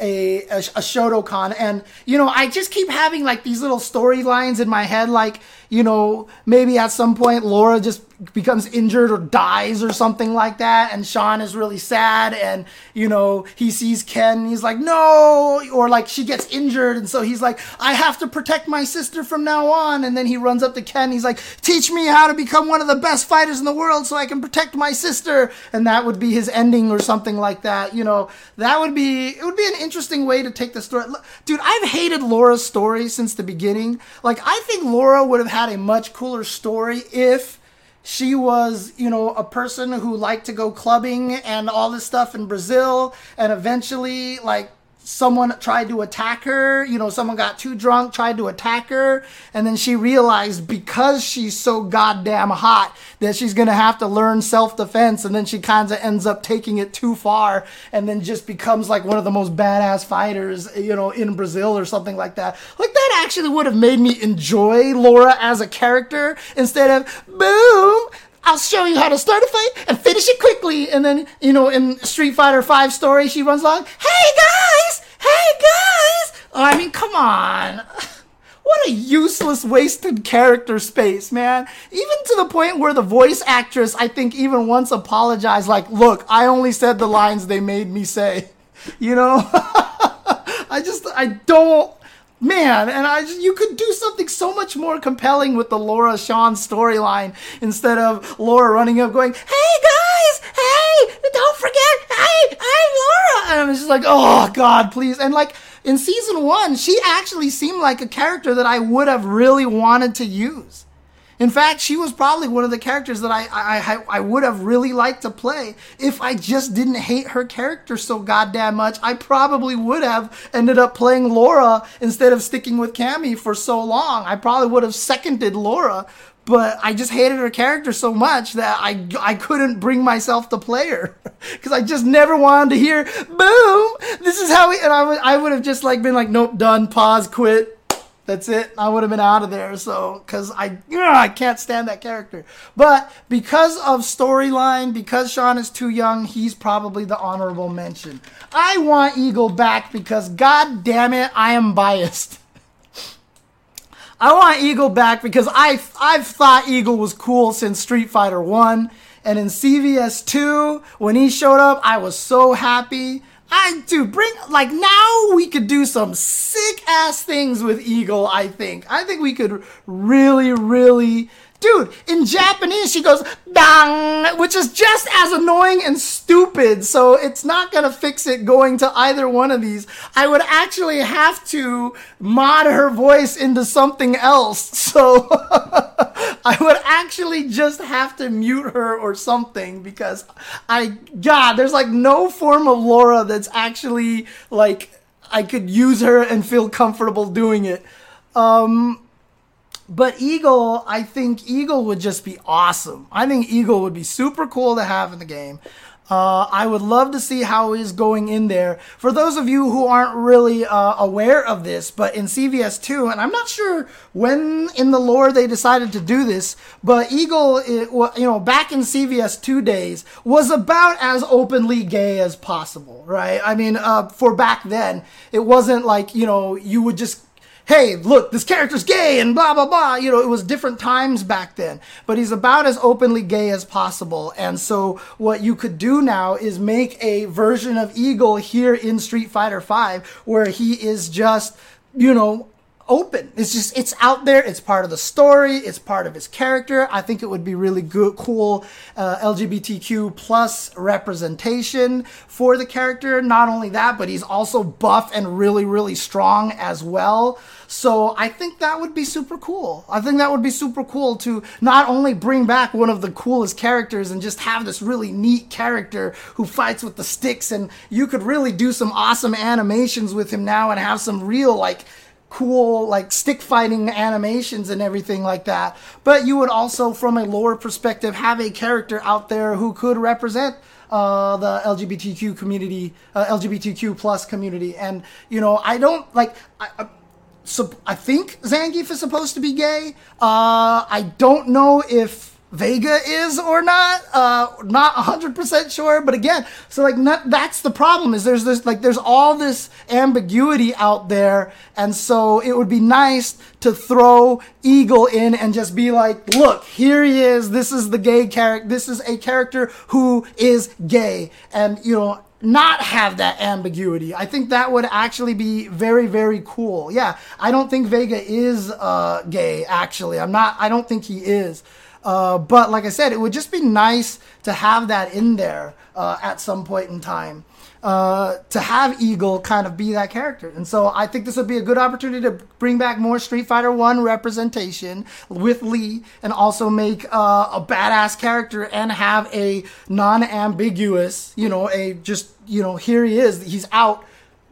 a, a, a Shotokan. And, you know, I just keep having like these little storylines in my head, like, you know, maybe at some point Laura just becomes injured or dies or something like that. And Sean is really sad. And, you know, he sees Ken he's like, no. Or like she gets injured. And so he's like, I have to protect my sister from now on. And then he runs up to Ken. He's like, teach me how to become one of the best fighters in the world so I can protect my sister. And that would be his ending or something like that. You know, that would be, it would be an interesting way to take the story. Dude, I've hated Laura's story since the beginning. Like, I think Laura would have had a much cooler story if she was, you know, a person who liked to go clubbing and all this stuff in Brazil and eventually like someone tried to attack her. You know, someone got too drunk, tried to attack her. And then she realized because she's so goddamn hot that she's going to have to learn self defense. And then she kind of ends up taking it too far and then just becomes like one of the most badass fighters, you know, in Brazil or something like that. Like that actually would have made me enjoy Laura as a character instead of boom. I'll show you how to start a fight and finish it quickly. And then, you know, in Street Fighter 5 story, she runs along, hey guys, hey guys. Oh, I mean, come on. What a useless, wasted character space, man. Even to the point where the voice actress, I think, even once apologized, like, look, I only said the lines they made me say. You know? I just, I don't man, and I just, you could do something so much more compelling with the Laura Sean storyline instead of Laura running up going, "Hey guys, hey, don't forget, hey, I'm Laura," and I'm just like, "Oh God, please!" And like in season one, she actually seemed like a character that I would have really wanted to use. In fact, she was probably one of the characters that I, I, I would have really liked to play if I just didn't hate her character so goddamn much. I probably would have ended up playing Laura instead of sticking with Cammy for so long. I probably would have seconded Laura, but I just hated her character so much that I, I couldn't bring myself to play her because I just never wanted to hear boom. This is how we and I would I would have just like been like nope done pause quit that's it. I would have been out of there. So, because I, I can't stand that character. But because of storyline, because Sean is too young, he's probably the honorable mention. I want Eagle back because, god damn it, I am biased. I want Eagle back because I I've thought Eagle was cool since Street Fighter One, and in CVS Two when he showed up, I was so happy. I do bring like now we could do some sick ass things with Eagle. I think. I think we could really, really dude, in Japanese, she goes, dang, which is just as annoying and stupid. So it's not to fix it going to either one of these. I would actually have to mod her voice into something else. So I would actually just have to mute her or something because I, God, there's like no form of Laura that's actually like, I could use her and feel comfortable doing it. Um, but Eagle, I think Eagle would just be awesome. I think Eagle would be super cool to have in the game. Uh, I would love to see how he's going in there. For those of you who aren't really uh, aware of this, but in CVS 2, and I'm not sure when in the lore they decided to do this, but Eagle, it, you know, back in CVS 2 days, was about as openly gay as possible, right? I mean, uh, for back then, it wasn't like, you know, you would just hey, look, this character's gay and blah, blah, blah. You know, it was different times back then. But he's about as openly gay as possible. And so what you could do now is make a version of Eagle here in Street Fighter V where he is just, you know, open. It's just it's out there. It's part of the story. It's part of his character. I think it would be really good, cool uh, LGBTQ plus representation for the character. Not only that, but he's also buff and really really strong as well. So I think that would be super cool. I think that would be super cool to not only bring back one of the coolest characters and just have this really neat character who fights with the sticks and you could really do some awesome animations with him now and have some real like cool like stick fighting animations and everything like that. But you would also, from a lore perspective, have a character out there who could represent uh, the LGBTQ community, uh, LGBTQ plus community. And you know, I don't like. I, so I think Zangief is supposed to be gay. Uh, I don't know if Vega is or not. Uh, not 100% sure, but again, so like not, that's the problem is there's this like there's all this ambiguity out there, and so it would be nice to throw Eagle in and just be like, look, here he is. This is the gay character. This is a character who is gay, and you know not have that ambiguity. I think that would actually be very, very cool. Yeah, I don't think Vega is uh, gay. Actually, I'm not. I don't think he is. Uh, but like I said, it would just be nice to have that in there uh, at some point in time. Uh, to have Eagle kind of be that character, and so I think this would be a good opportunity to bring back more Street Fighter One representation with Lee, and also make uh, a badass character and have a non-ambiguous, you know, a just you know here he is, he's out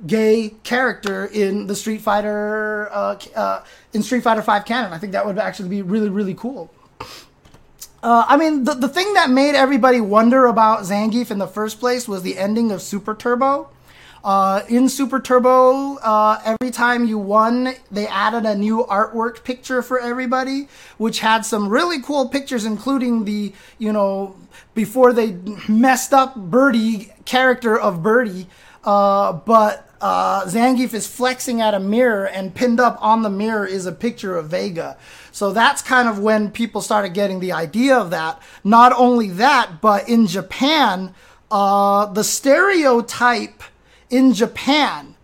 gay character in the Street Fighter uh, uh, in Street Fighter Five canon. I think that would actually be really really cool. Uh, I mean, the, the thing that made everybody wonder about Zangief in the first place was the ending of Super Turbo. Uh, in Super Turbo, uh, every time you won, they added a new artwork picture for everybody, which had some really cool pictures, including the, you know, before they messed up Birdie character of Birdie. Uh, but uh, Zangief is flexing at a mirror, and pinned up on the mirror is a picture of Vega. So that's kind of when people started getting the idea of that. Not only that, but in Japan, uh, the stereotype in Japan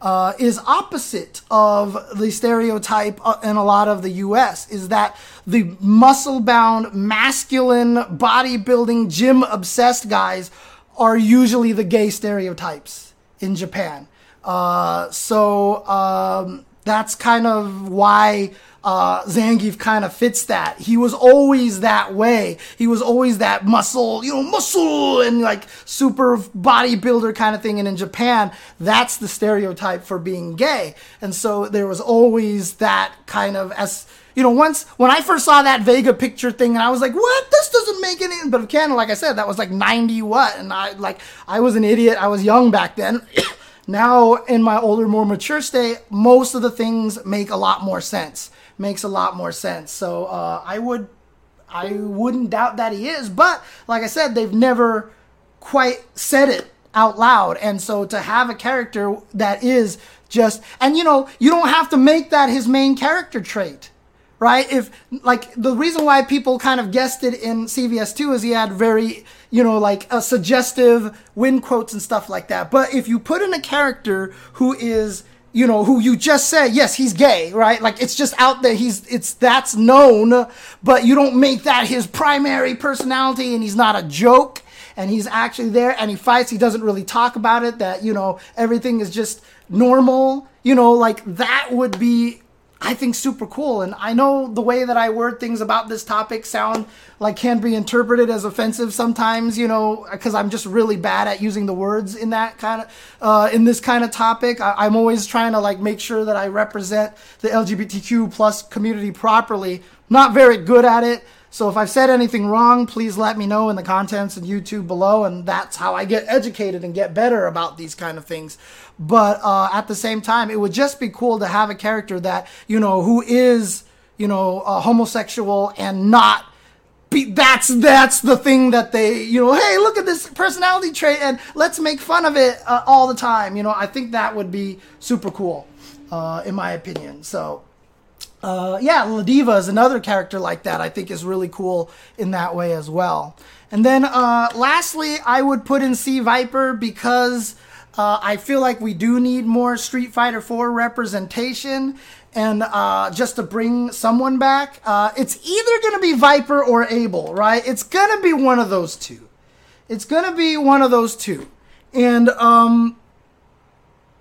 uh, is opposite of the stereotype uh, in a lot of the US is that the muscle bound, masculine, bodybuilding, gym obsessed guys are usually the gay stereotypes in Japan. Uh, so um, that's kind of why uh, Zangief kind of fits that. He was always that way. He was always that muscle, you know, muscle and like super bodybuilder kind of thing. And in Japan, that's the stereotype for being gay. And so there was always that kind of as you know, once when I first saw that Vega picture thing, and I was like, "What? This doesn't make any." But again, like I said, that was like ninety what, and I like I was an idiot. I was young back then. Now, in my older, more mature state, most of the things make a lot more sense. Makes a lot more sense. So uh, I would, I wouldn't doubt that he is. But like I said, they've never quite said it out loud. And so to have a character that is just, and you know, you don't have to make that his main character trait right? If like the reason why people kind of guessed it in CVS2 is he had very, you know, like a suggestive win quotes and stuff like that. But if you put in a character who is you know, who you just say, yes, he's gay, right? Like it's just out there. He's, it's, that's known, but you don't make that his primary personality and he's not a joke and he's actually there and he fights. He doesn't really talk about it that, you know, everything is just normal, you know, like that would be I think super cool. And I know the way that I word things about this topic sound like can be interpreted as offensive sometimes, you know, because I'm just really bad at using the words in that kind of, uh, in this kind of topic. I, am always trying to like make sure that I represent the LGBTQ plus community properly. Not very good at it. So if I've said anything wrong, please let me know in the contents and YouTube below, and that's how I get educated and get better about these kind of things. But uh, at the same time, it would just be cool to have a character that you know who is you know uh, homosexual and not. Be, that's that's the thing that they you know hey look at this personality trait and let's make fun of it uh, all the time you know I think that would be super cool uh, in my opinion. So. Uh, yeah, Ladiva is another character like that. I think is really cool in that way as well. And then, uh, lastly, I would put in C Viper because uh, I feel like we do need more Street Fighter 4 representation. And uh, just to bring someone back, uh, it's either going to be Viper or Abel, right? It's going to be one of those two. It's going to be one of those two. And um,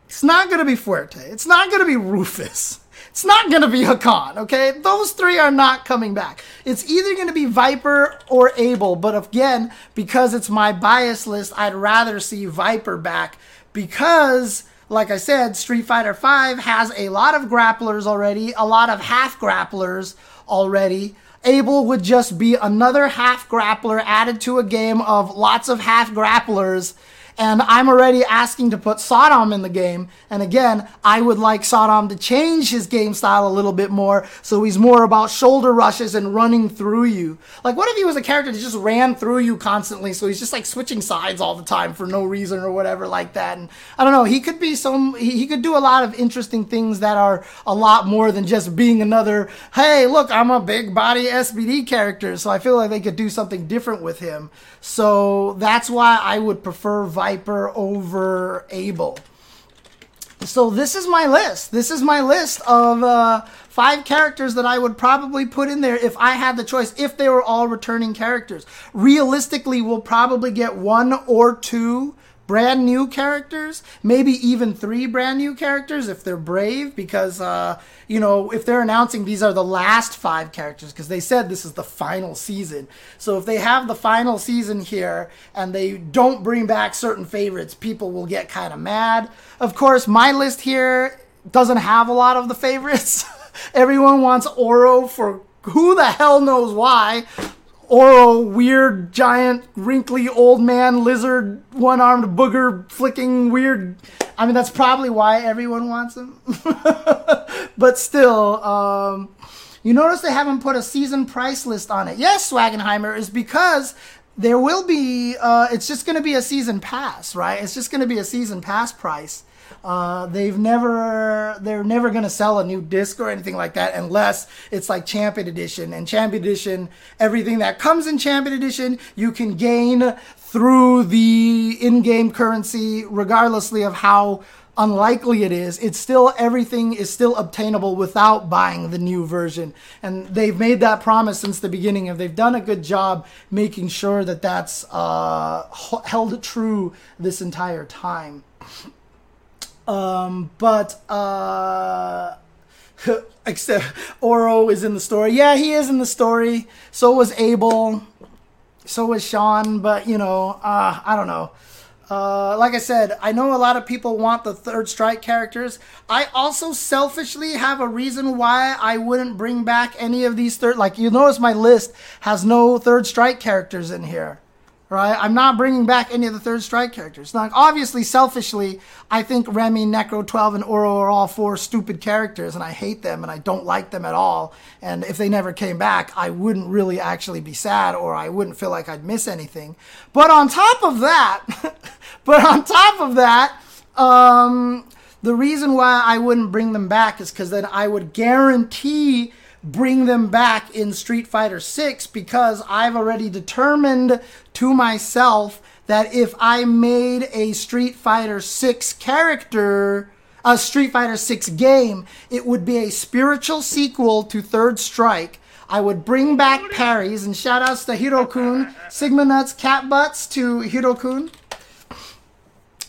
it's not going to be Fuerte. It's not going to be Rufus. It's not going to be Hakan, okay? Those three are not coming back. It's either going to be Viper or Abel, but again, because it's my bias list, I'd rather see Viper back because like I said, Street Fighter V has a lot of grapplers already, a lot of half grapplers already. Abel would just be another half grappler added to a game of lots of half grapplers and I'm already asking to put Sodom in the game. And again, I would like Sodom to change his game style a little bit more so he's more about shoulder rushes and running through you. Like, what if he was a character that just ran through you constantly so he's just like switching sides all the time for no reason or whatever like that? And I don't know, he could be some, he, he could do a lot of interesting things that are a lot more than just being another, hey, look, I'm a big body SBD character. So I feel like they could do something different with him. So that's why I would prefer Viper over Abel. So this is my list. This is my list of uh, five characters that I would probably put in there if I had the choice, if they were all returning characters. Realistically, we'll probably get one or two brand new characters, maybe even three brand new characters if they're brave, because, uh, you know, if they're announcing these are the last five characters, because they said this is the final season. So if they have the final season here and they don't bring back certain favorites, people will get kind of mad. Of course, my list here doesn't have a lot of the favorites. Everyone wants Oro for who the hell knows why. Oro, weird, giant, wrinkly old man, lizard, one armed booger, flicking weird. I mean, that's probably why everyone wants him. but still, um, you notice they haven't put a season price list on it. Yes, Swagenheimer is because there will be, uh, it's just going to be a season pass, right? It's just going to be a season pass price. Uh, they've never, they're never going to sell a new disc or anything like that unless it's like Champion Edition. And Champion Edition, everything that comes in Champion Edition, you can gain through the in-game currency, regardlessly of how unlikely it is, it's still everything is still obtainable without buying the new version. And they've made that promise since the beginning, and they've done a good job making sure that that's uh, held true this entire time. Um, but uh, except Oro is in the story. Yeah, he is in the story. So was Abel. So was Sean. But you know, uh, I don't know. Uh, like I said, I know a lot of people want the third strike characters. I also selfishly have a reason why I wouldn't bring back any of these third. Like you notice, my list has no third strike characters in here right? I'm not bringing back any of the third strike characters. Now, obviously, selfishly, I think Remy, Necro 12, and Oro are all four stupid characters, and I hate them and I don't like them at all. And if they never came back, I wouldn't really actually be sad or I wouldn't feel like I'd miss anything. But on top of that, but on top of that, um, the reason why I wouldn't bring them back is because then I would guarantee bring them back in Street Fighter 6 because I've already determined to myself that if I made a Street Fighter 6 character, a Street Fighter 6 game, it would be a spiritual sequel to Third Strike. I would bring back parries and shout outs to Hirokun, Sigma Nuts, Cat Butts to Hirokun.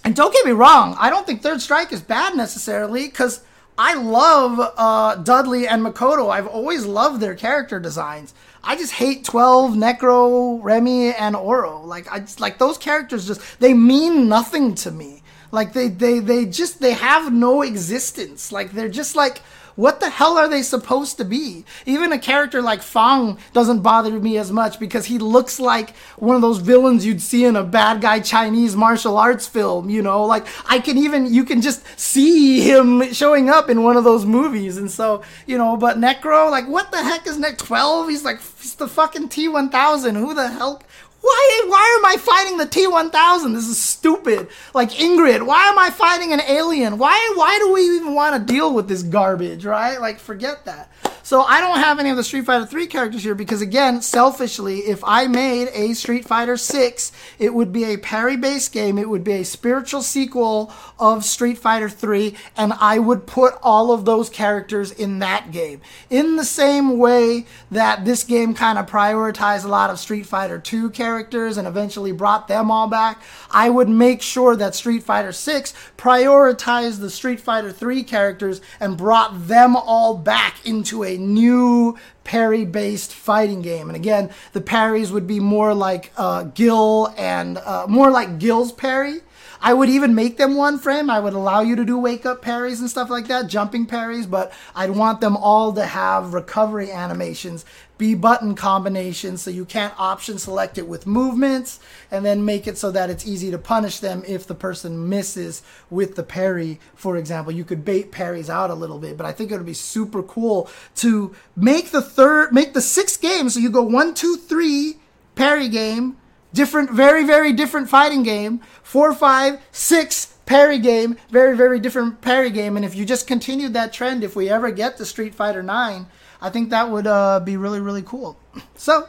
And don't get me wrong, I don't think Third Strike is bad necessarily because I love uh, Dudley and Makoto. I've always loved their character designs. I just hate 12, Necro, Remy, and Oro. Like I just, like those characters just they mean nothing to me. Like they they they just they have no existence. Like they're just like what the hell are they supposed to be? Even a character like Fang doesn't bother me as much because he looks like one of those villains you'd see in a bad guy Chinese martial arts film, you know? Like, I can even, you can just see him showing up in one of those movies. And so, you know, but Necro, like, what the heck is Neck 12? He's like, he's the fucking T1000. Who the hell? Why, why am I fighting the T1000? This is stupid. Like Ingrid, why am I fighting an alien? Why, why do we even want to deal with this garbage, right? Like, forget that. So I don't have any of the Street Fighter 3 characters here because again, selfishly, if I made a Street Fighter 6, it would be a parry-based game, it would be a spiritual sequel of Street Fighter 3, and I would put all of those characters in that game. In the same way that this game kind of prioritized a lot of Street Fighter 2 characters and eventually brought them all back, I would make sure that Street Fighter 6 prioritized the Street Fighter 3 characters and brought them all back into a new parry based fighting game. And again, the parries would be more like uh, Gil and uh, more like Gil's parry. I would even make them one frame. I would allow you to do wake up parries and stuff like that, jumping parries, but I'd want them all to have recovery animations B button combination so you can't option select it with movements and then make it so that it's easy to punish them if the person misses with the parry, for example. You could bait parries out a little bit, but I think it would be super cool to make the third, make the sixth game so you go one, two, three parry game, different, very, very different fighting game, four, five, six parry game, very, very different parry game. And if you just continued that trend, if we ever get to Street Fighter 9, I think that would uh, be really, really cool. So,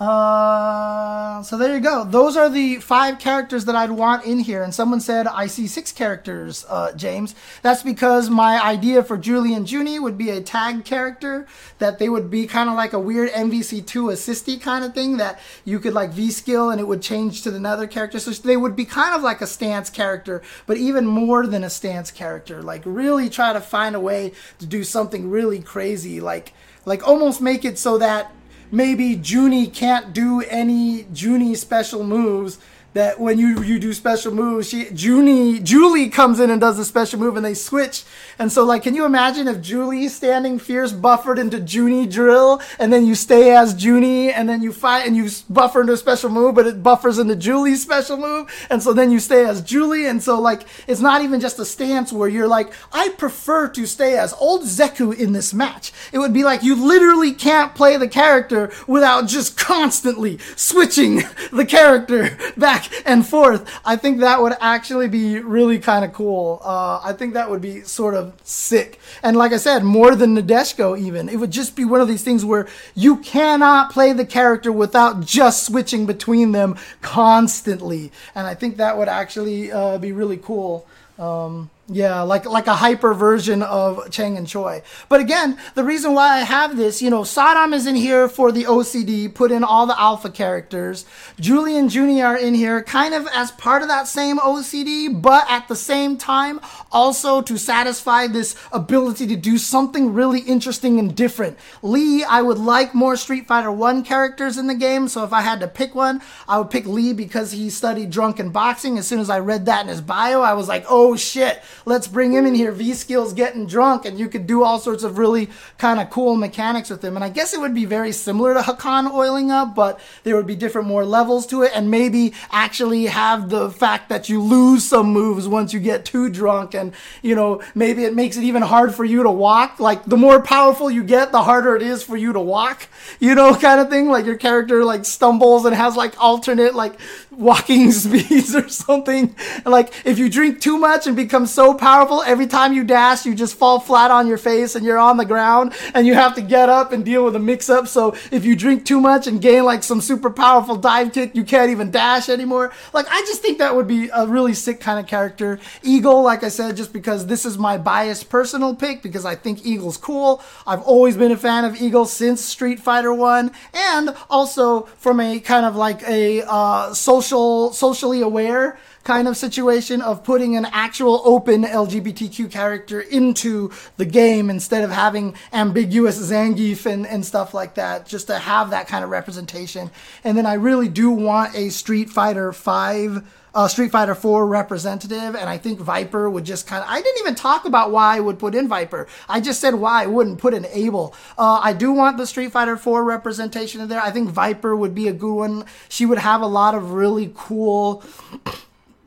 uh, so there you go. Those are the five characters that I'd want in here. And someone said, I see six characters, uh, James. That's because my idea for Julie and Junie would be a tag character, that they would be kind of like a weird MVC2 assisty kind of thing that you could like V skill and it would change to another character. So they would be kind of like a stance character, but even more than a stance character. Like really try to find a way to do something really crazy. Like, like almost make it so that maybe Junie can't do any Junie special moves that when you you do special moves, she Junie Julie comes in and does a special move and they switch. And so like can you imagine if Julie standing fierce buffered into Junie drill and then you stay as Junie and then you fight and you buffer into a special move but it buffers into Julie's special move and so then you stay as Julie and so like it's not even just a stance where you're like I prefer to stay as old Zeku in this match. It would be like you literally can't play the character without just constantly switching the character back back and forth. I think that would actually be really kind of cool. Uh, I think that would be sort of sick. And like I said, more than Nadeshiko, even. It would just be one of these things where you cannot play the character without just switching between them constantly. And I think that would actually uh, be really cool. Um, yeah, like like a hyper version of Chang and Choi. But again, the reason why I have this, you know, Sodom is in here for the OCD, put in all the alpha characters. Julie and Junie are in here kind of as part of that same OCD, but at the same time also to satisfy this ability to do something really interesting and different. Lee, I would like more Street Fighter 1 characters in the game, so if I had to pick one, I would pick Lee because he studied drunken boxing. As soon as I read that in his bio, I was like, "Oh shit, let's bring him in here. V skills getting drunk, and you could do all sorts of really kind of cool mechanics with him. And I guess it would be very similar to Hakan oiling up, but there would be different more levels to it, and maybe actually have the fact that you lose some moves once you get too drunk, and you know maybe it makes it even hard for you to walk. Like the more powerful you get, the harder it is for you to walk. You know, kind of thing. Like your character like stumbles and has like alternate like walking speeds or something. Like if you drink too much and become so powerful, every time you dash, you just fall flat on your face and you're on the ground and you have to get up and deal with a mix up. So if you drink too much and gain like some super powerful dive kick, you can't even dash anymore. Like I just think that would be a really sick kind of character. Eagle, like I said, just because this is my biased personal pick because I think Eagle's cool. I've always been a fan of Eagle since Street Fighter 1 and also from a kind of like a uh, social social socially aware kind of situation of putting an actual open LGBTQ character into the game instead of having ambiguous Zangief and, and stuff like that, just to have that kind of representation. And then I really do want a Street Fighter 5 uh, Street Fighter 4 representative, and I think Viper would just kind of. I didn't even talk about why I would put in Viper. I just said why I wouldn't put in Abel. Uh, I do want the Street Fighter 4 representation in there. I think Viper would be a good one. She would have a lot of really cool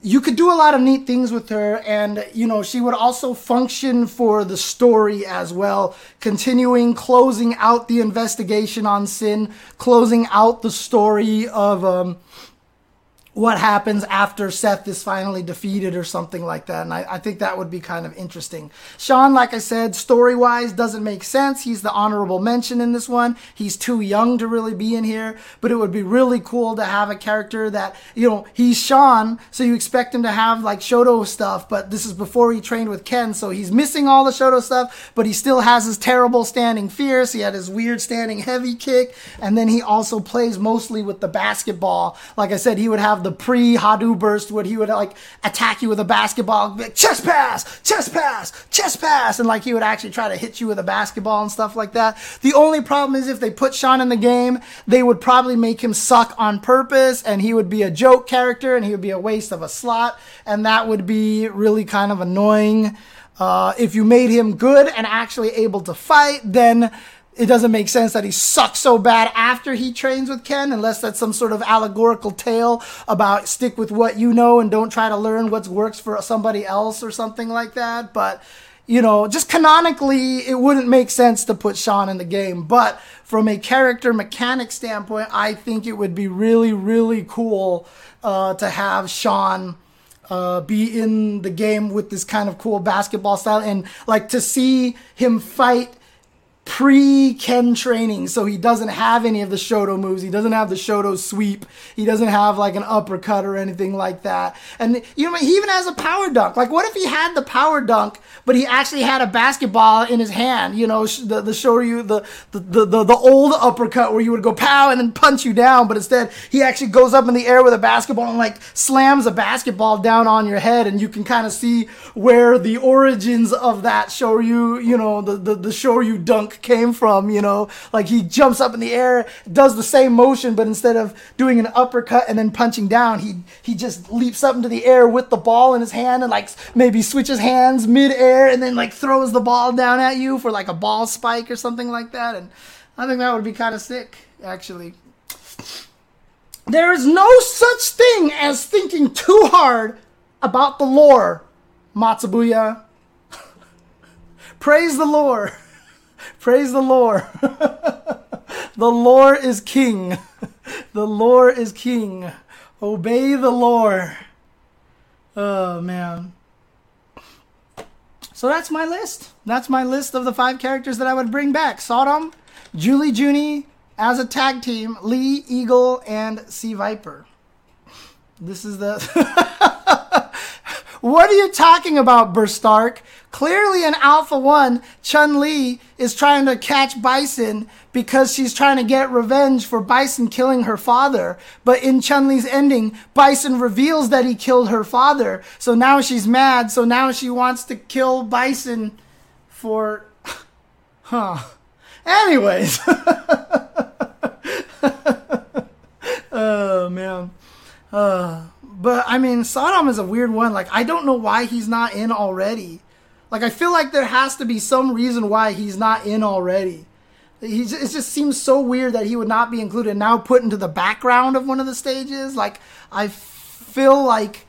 you could do a lot of neat things with her and you know she would also function for the story as well continuing closing out the investigation on sin closing out the story of um, what happens after Seth is finally defeated or something like that. And I, I think that would be kind of interesting. Sean, like I said, story wise doesn't make sense. He's the honorable mention in this one. He's too young to really be in here, but it would be really cool to have a character that, you know, he's Sean, so you expect him to have like Shoto stuff, but this is before he trained with Ken, so he's missing all the Shoto stuff, but he still has his terrible standing fierce. He had his weird standing heavy kick, and then he also plays mostly with the basketball. Like I said, he would have the pre Hado burst where he would like attack you with a basketball, like, chest pass, chest pass, chest pass, and like he would actually try to hit you with a basketball and stuff like that. The only problem is if they put Sean in the game, they would probably make him suck on purpose and he would be a joke character and he would be a waste of a slot, and that would be really kind of annoying. Uh, if you made him good and actually able to fight, then it doesn't make sense that he sucks so bad after he trains with Ken, unless that's some sort of allegorical tale about stick with what you know and don't try to learn what works for somebody else or something like that. But, you know, just canonically, it wouldn't make sense to put Sean in the game. But from a character mechanic standpoint, I think it would be really, really cool uh, to have Sean. Uh, be in the game with this kind of cool basketball style and like to see him fight pre Ken training, so he doesn't have any of the Shoto moves. He doesn't have the Shoto sweep. He doesn't have like an uppercut or anything like that. And you know, he even has a power dunk. Like, what if he had the power dunk, but he actually had a basketball in his hand? You know, the the Shoryu, the the the, the old uppercut where you would go pow and then punch you down, but instead he actually goes up in the air with a basketball and like slams a basketball down on your head, and you can kind of see where the origins of that Shoryu, you know, the the, the Shoryu dunk came from, you know, like he jumps up in the air, does the same motion, but instead of doing an uppercut and then punching down, he he just leaps up into the air with the ball in his hand and like maybe switches hands mid-air and then like throws the ball down at you for like a ball spike or something like that. And I think that would be kind of sick, actually. There is no such thing as thinking too hard about the lore, Matsubuya. Praise the Lord. Praise the Lord. the Lord is king. The Lord is king. Obey the Lord. Oh, man. So that's my list. That's my list of the five characters that I would bring back Sodom, Julie Junie as a tag team, Lee, Eagle, and C Viper. This is the. what are you talking about, Burstark? Clearly, in Alpha 1, Chun Li is trying to catch Bison because she's trying to get revenge for Bison killing her father. But in Chun Li's ending, Bison reveals that he killed her father. So now she's mad. So now she wants to kill Bison for. Huh. Anyways. oh, man. Uh, but I mean, Sodom is a weird one. Like, I don't know why he's not in already. Like I feel like there has to be some reason why he's not in already. It just seems so weird that he would not be included now put into the background of one of the stages. Like I feel like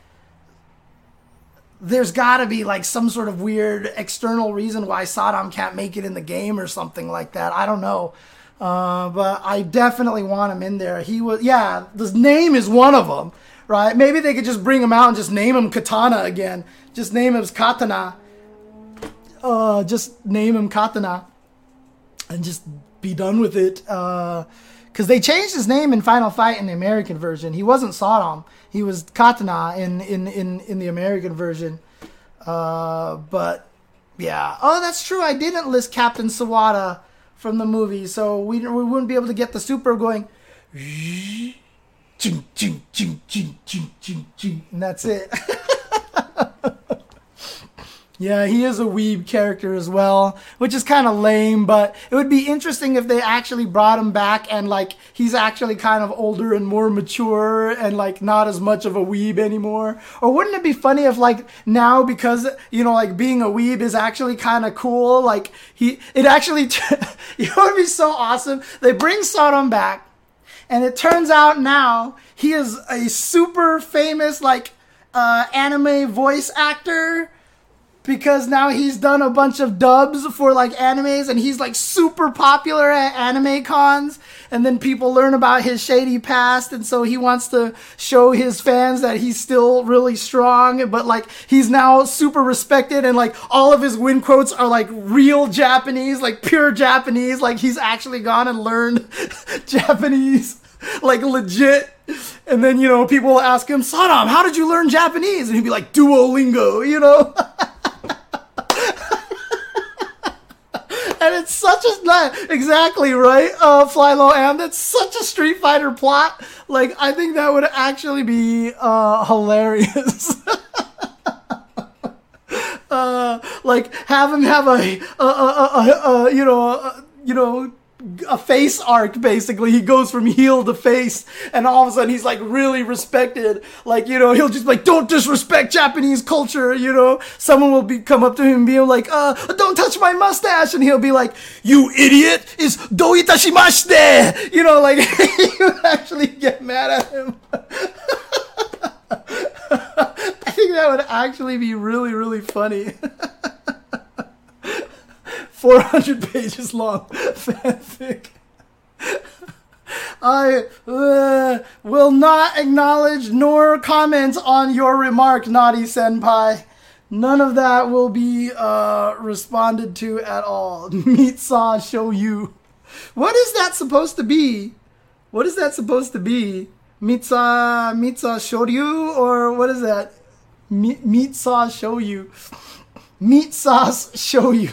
there's got to be like some sort of weird external reason why Sodom can't make it in the game or something like that. I don't know. Uh, but I definitely want him in there. He was, yeah, the name is one of them, right? Maybe they could just bring him out and just name him Katana again. Just name him Katana uh, just name him Katana and just be done with it. Because uh, they changed his name in Final Fight in the American version. He wasn't Sodom. He was Katana in, in, in, in the American version. Uh, but yeah. Oh, that's true. I didn't list Captain Sawada from the movie, so we, we wouldn't be able to get the super going. And that's it. Yeah, he is a weeb character as well, which is kind of lame, but it would be interesting if they actually brought him back and like he's actually kind of older and more mature and like not as much of a weeb anymore. Or wouldn't it be funny if like now because you know like being a weeb is actually kind of cool, like he it actually know would be so awesome. They bring Sodom back and it turns out now he is a super famous like uh, anime voice actor because now he's done a bunch of dubs for like animes and he's like super popular at anime cons and then people learn about his shady past and so he wants to show his fans that he's still really strong but like he's now super respected and like all of his win quotes are like real Japanese like pure Japanese like he's actually gone and learned Japanese like legit. And then you know people will ask him Sodom how did you learn Japanese? And he'd be like Duolingo you know it's such a not, exactly right, uh, Fly Low Am. That's such a Street Fighter plot. Like I think that would actually be uh, hilarious. uh, like have him have a, a, a, a you know you know a face arc basically. He goes from heel to face and all of a sudden he's like really respected. Like you know he'll just like don't disrespect japanese culture you know? Someone will be come up to him and be like uh don't touch my mustache and he'll be like you idiot is do itashimashite you know like you actually get mad at him. I think that would actually be really really funny 400 pages long fanfic. I uh, will not acknowledge nor comment on your remark, Naughty Senpai. None of that will be uh, responded to at all. Meet saw show you. What is that supposed to be? What is that supposed to be? Mitsa Mitsa Shoryu or what is that? Meat sauce show you. Meat sauce show you.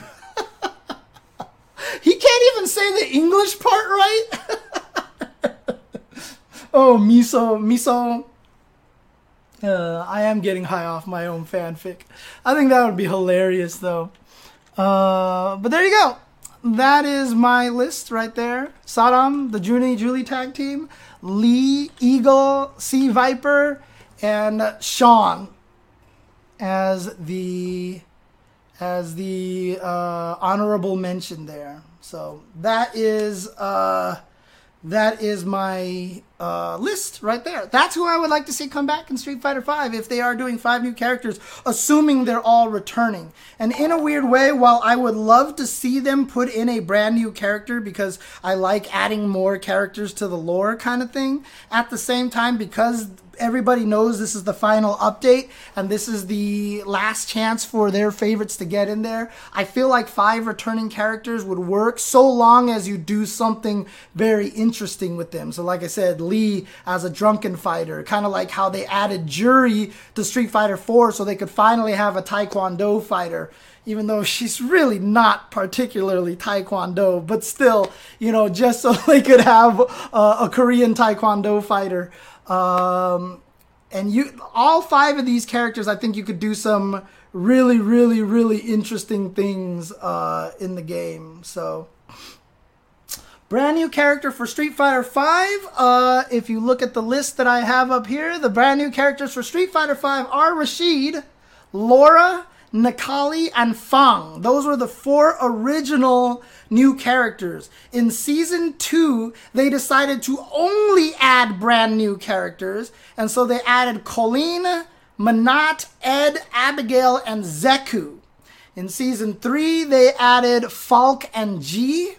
He can't even say the English part right. oh, miso, miso. Uh, I am getting high off my own fanfic. I think that would be hilarious, though. Uh, but there you go. That is my list right there. Sodom, the Junie Julie tag team, Lee, Eagle, C Viper, and Sean as the as the uh, honorable mention there. So that is uh, that is my uh, list right there. That's who I would like to see come back in Street Fighter V if they are doing five new characters, assuming they're all returning. And in a weird way, while I would love to see them put in a brand new character because I like adding more characters to the lore kind of thing, at the same time, because everybody knows this is the final update and this is the last chance for their favorites to get in there. I feel like five returning characters would work so long as you do something very interesting with them. So, like I said, Lee as a drunken fighter, kind of like how they added Juri to Street Fighter 4 so they could finally have a Taekwondo fighter even though she's really not particularly taekwondo, but still, you know, just so they could have uh, a Korean taekwondo fighter. Um, and you, all five of these characters, I think you could do some really, really, really interesting things uh, in the game. So, brand new character for Street Fighter V. Uh, if you look at the list that I have up here, the brand new characters for Street Fighter V are Rashid, Laura, Necalli, and Fang. Those were the four original new characters. In season two, they decided to only add brand new characters, and so they added Colleen, Menat, Ed, Abigail, and Zeku. In season three, they added Falk and G.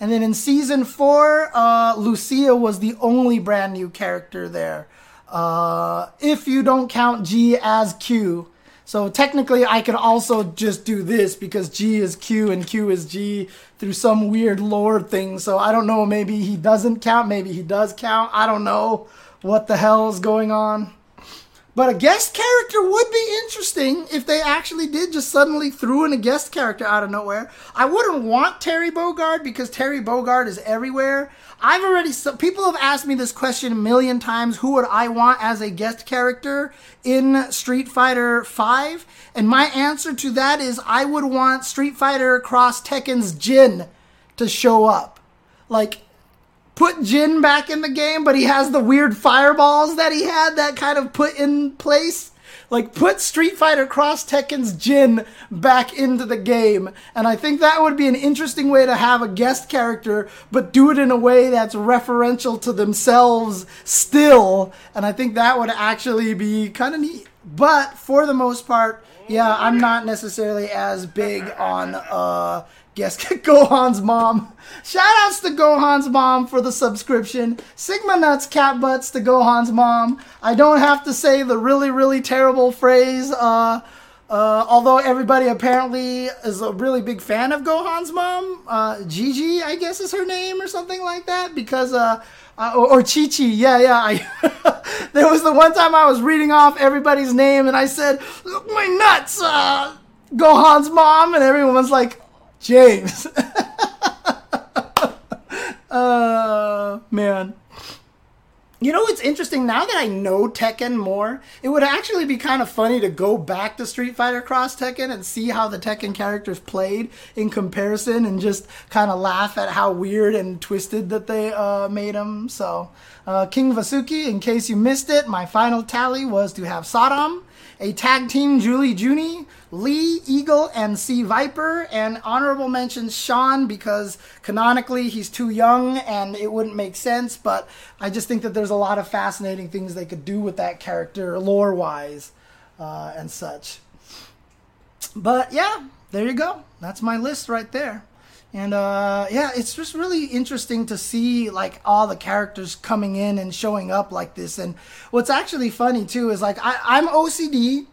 And then in season four, uh, Lucia was the only brand new character there. Uh, if you don't count G as Q, so technically, I could also just do this because G is Q and Q is G through some weird lore thing. So I don't know. Maybe he doesn't count. Maybe he does count. I don't know what the hell is going on. But a guest character would be interesting if they actually did just suddenly threw in a guest character out of nowhere. I wouldn't want Terry Bogard because Terry Bogard is everywhere. I've already so people have asked me this question a million times. Who would I want as a guest character in Street Fighter V? And my answer to that is I would want Street Fighter Cross Tekken's Jin to show up. Like put Jin back in the game, but he has the weird fireballs that he had that kind of put in place. Like put Street Fighter Cross Tekken's Jin back into the game. And I think that would be an interesting way to have a guest character, but do it in a way that's referential to themselves still. And I think that would actually be kind of neat. but for the most part, yeah, I'm not necessarily as big on uh guess Gohan's mom. Shoutouts to Gohan's mom for the subscription. Sigma nuts cat butts to Gohan's mom. I don't have to say the really really terrible phrase uh uh, although everybody apparently is a really big fan of Gohan's mom, uh, Gigi, I guess is her name or something like that, because uh, uh, or, or Chi Chi. Yeah, yeah. I, there was the one time I was reading off everybody's name and I said, "Look my nuts, uh, Gohan's mom," and everyone was like, "James." uh, man. You know what's interesting now that I know Tekken more? It would actually be kind of funny to go back to Street Fighter Cross Tekken and see how the Tekken characters played in comparison and just kind of laugh at how weird and twisted that they uh, made them. So, uh, King Vasuki, in case you missed it, my final tally was to have Sodom, a tag team Julie Junie, Lee, Eagle, and C Viper, and honorable mentions Sean because canonically he's too young and it wouldn't make sense, but I just think that there's a lot of fascinating things they could do with that character lore wise uh, and such. But yeah, there you go. That's my list right there. And uh, yeah, it's just really interesting to see like all the characters coming in and showing up like this. And what's actually funny too is like I, I'm OCD.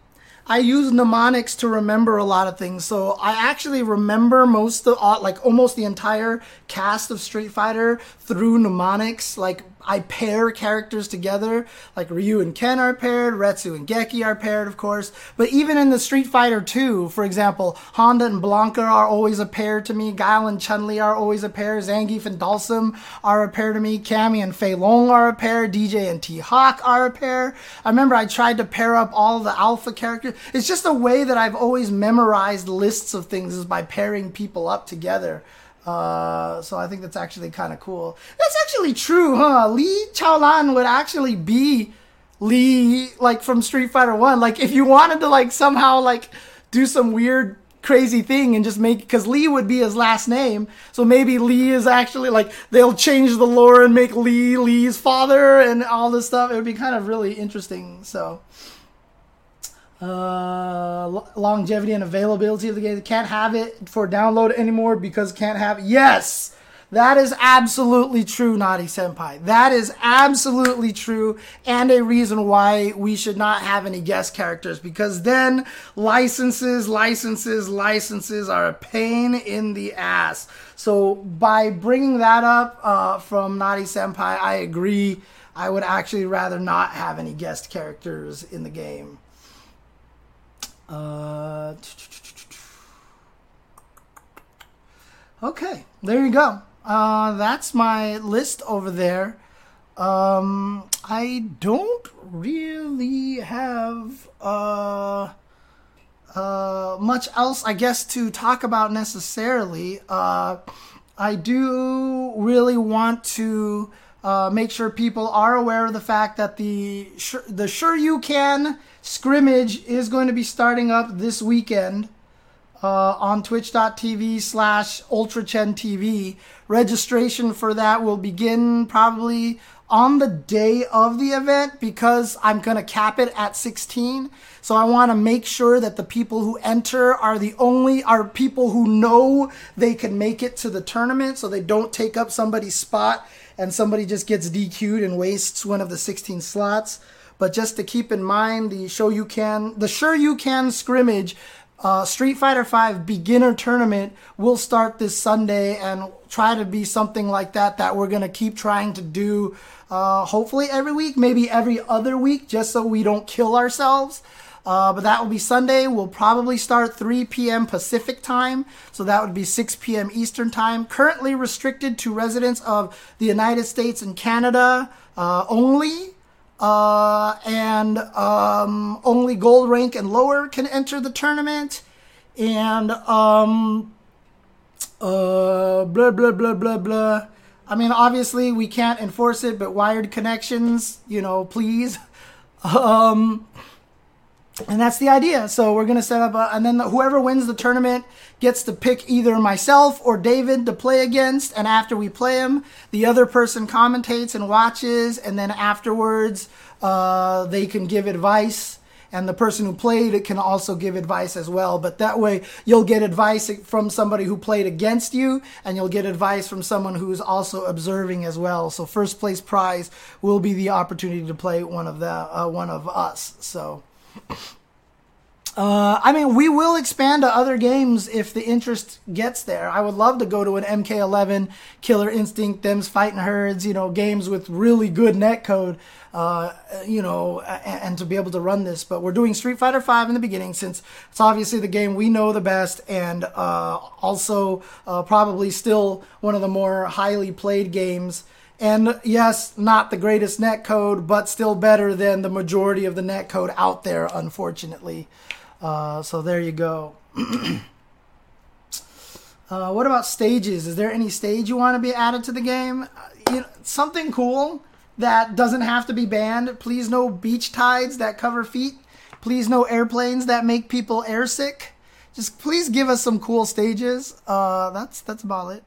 I use mnemonics to remember a lot of things. So I actually remember most of uh, like almost the entire cast of Street Fighter through mnemonics. Like I pair characters together, like Ryu and Ken are paired, Retsu and Geki are paired, of course. But even in the Street Fighter 2, for example, Honda and Blanka are always a pair to me, Guile and Chun Li are always a pair, Zangief and Dhalsim are a pair to me, Cammy and Fei Long are a pair, DJ and T Hawk are a pair. I remember I tried to pair up all the alpha characters. It's just a way that I've always memorized lists of things is by pairing people up together. Uh, so I think that's actually kind of cool. That's actually true, huh? Lee Chaolan would actually be Lee, like from Street Fighter One. Like if you wanted to, like somehow, like do some weird, crazy thing and just make because Lee would be his last name. So maybe Lee is actually like they'll change the lore and make Lee Lee's father and all this stuff. It would be kind of really interesting. So. Uh, longevity and availability of the game. Can't have it for download anymore because can't have. Yes, that is absolutely true, Naughty Senpai. That is absolutely true, and a reason why we should not have any guest characters because then licenses, licenses, licenses are a pain in the ass. So by bringing that up uh, from Naughty Senpai, I agree. I would actually rather not have any guest characters in the game. Uh, okay, there you go. Uh, that's my list over there. Um, I don't really have uh, uh, much else, I guess, to talk about necessarily. Uh, I do really want to uh, make sure people are aware of the fact that the the Sure You Can scrimmage is going to be starting up this weekend uh, on twitch.tv slash ultrachen registration for that will begin probably on the day of the event because i'm going to cap it at 16 so i want to make sure that the people who enter are the only are people who know they can make it to the tournament so they don't take up somebody's spot and somebody just gets dq'd and wastes one of the 16 slots but just to keep in mind, the show you can, the sure you can scrimmage, uh, Street Fighter V beginner tournament will start this Sunday and try to be something like that that we're gonna keep trying to do. Uh, hopefully every week, maybe every other week, just so we don't kill ourselves. Uh, but that will be Sunday. We'll probably start 3 p.m. Pacific time, so that would be 6 p.m. Eastern time. Currently restricted to residents of the United States and Canada uh, only. Uh, and um, only gold rank and lower can enter the tournament. And um, uh, blah blah blah blah blah. I mean, obviously we can't enforce it, but wired connections, you know, please. Um, and that's the idea. So we're gonna set up, a, and then the, whoever wins the tournament gets to pick either myself or David to play against. And after we play him, the other person commentates and watches, and then afterwards, uh, they can give advice and the person who played it can also give advice as well. But that way, you'll get advice from somebody who played against you, and you'll get advice from someone who's also observing as well. So first place prize will be the opportunity to play one of the uh, one of us. So. Uh, I mean, we will expand to other games if the interest gets there. I would love to go to an MK11, Killer Instinct, them's fighting herds, you know, games with really good netcode, uh, you know, and, and, to be able to run this. But we're doing Street Fighter V in the beginning since it's obviously the game we know the best and uh, also uh, probably still one of the more highly played games. And yes, not the greatest netcode, but still better than the majority of the netcode out there, unfortunately. Uh, so there you go. uh, what about stages? Is there any stage you want to be added to the game? Uh, you know, something cool that doesn't have to be banned. Please no beach tides that cover feet. Please no airplanes that make people airsick. Just please give us some cool stages. Uh, that's that's about it.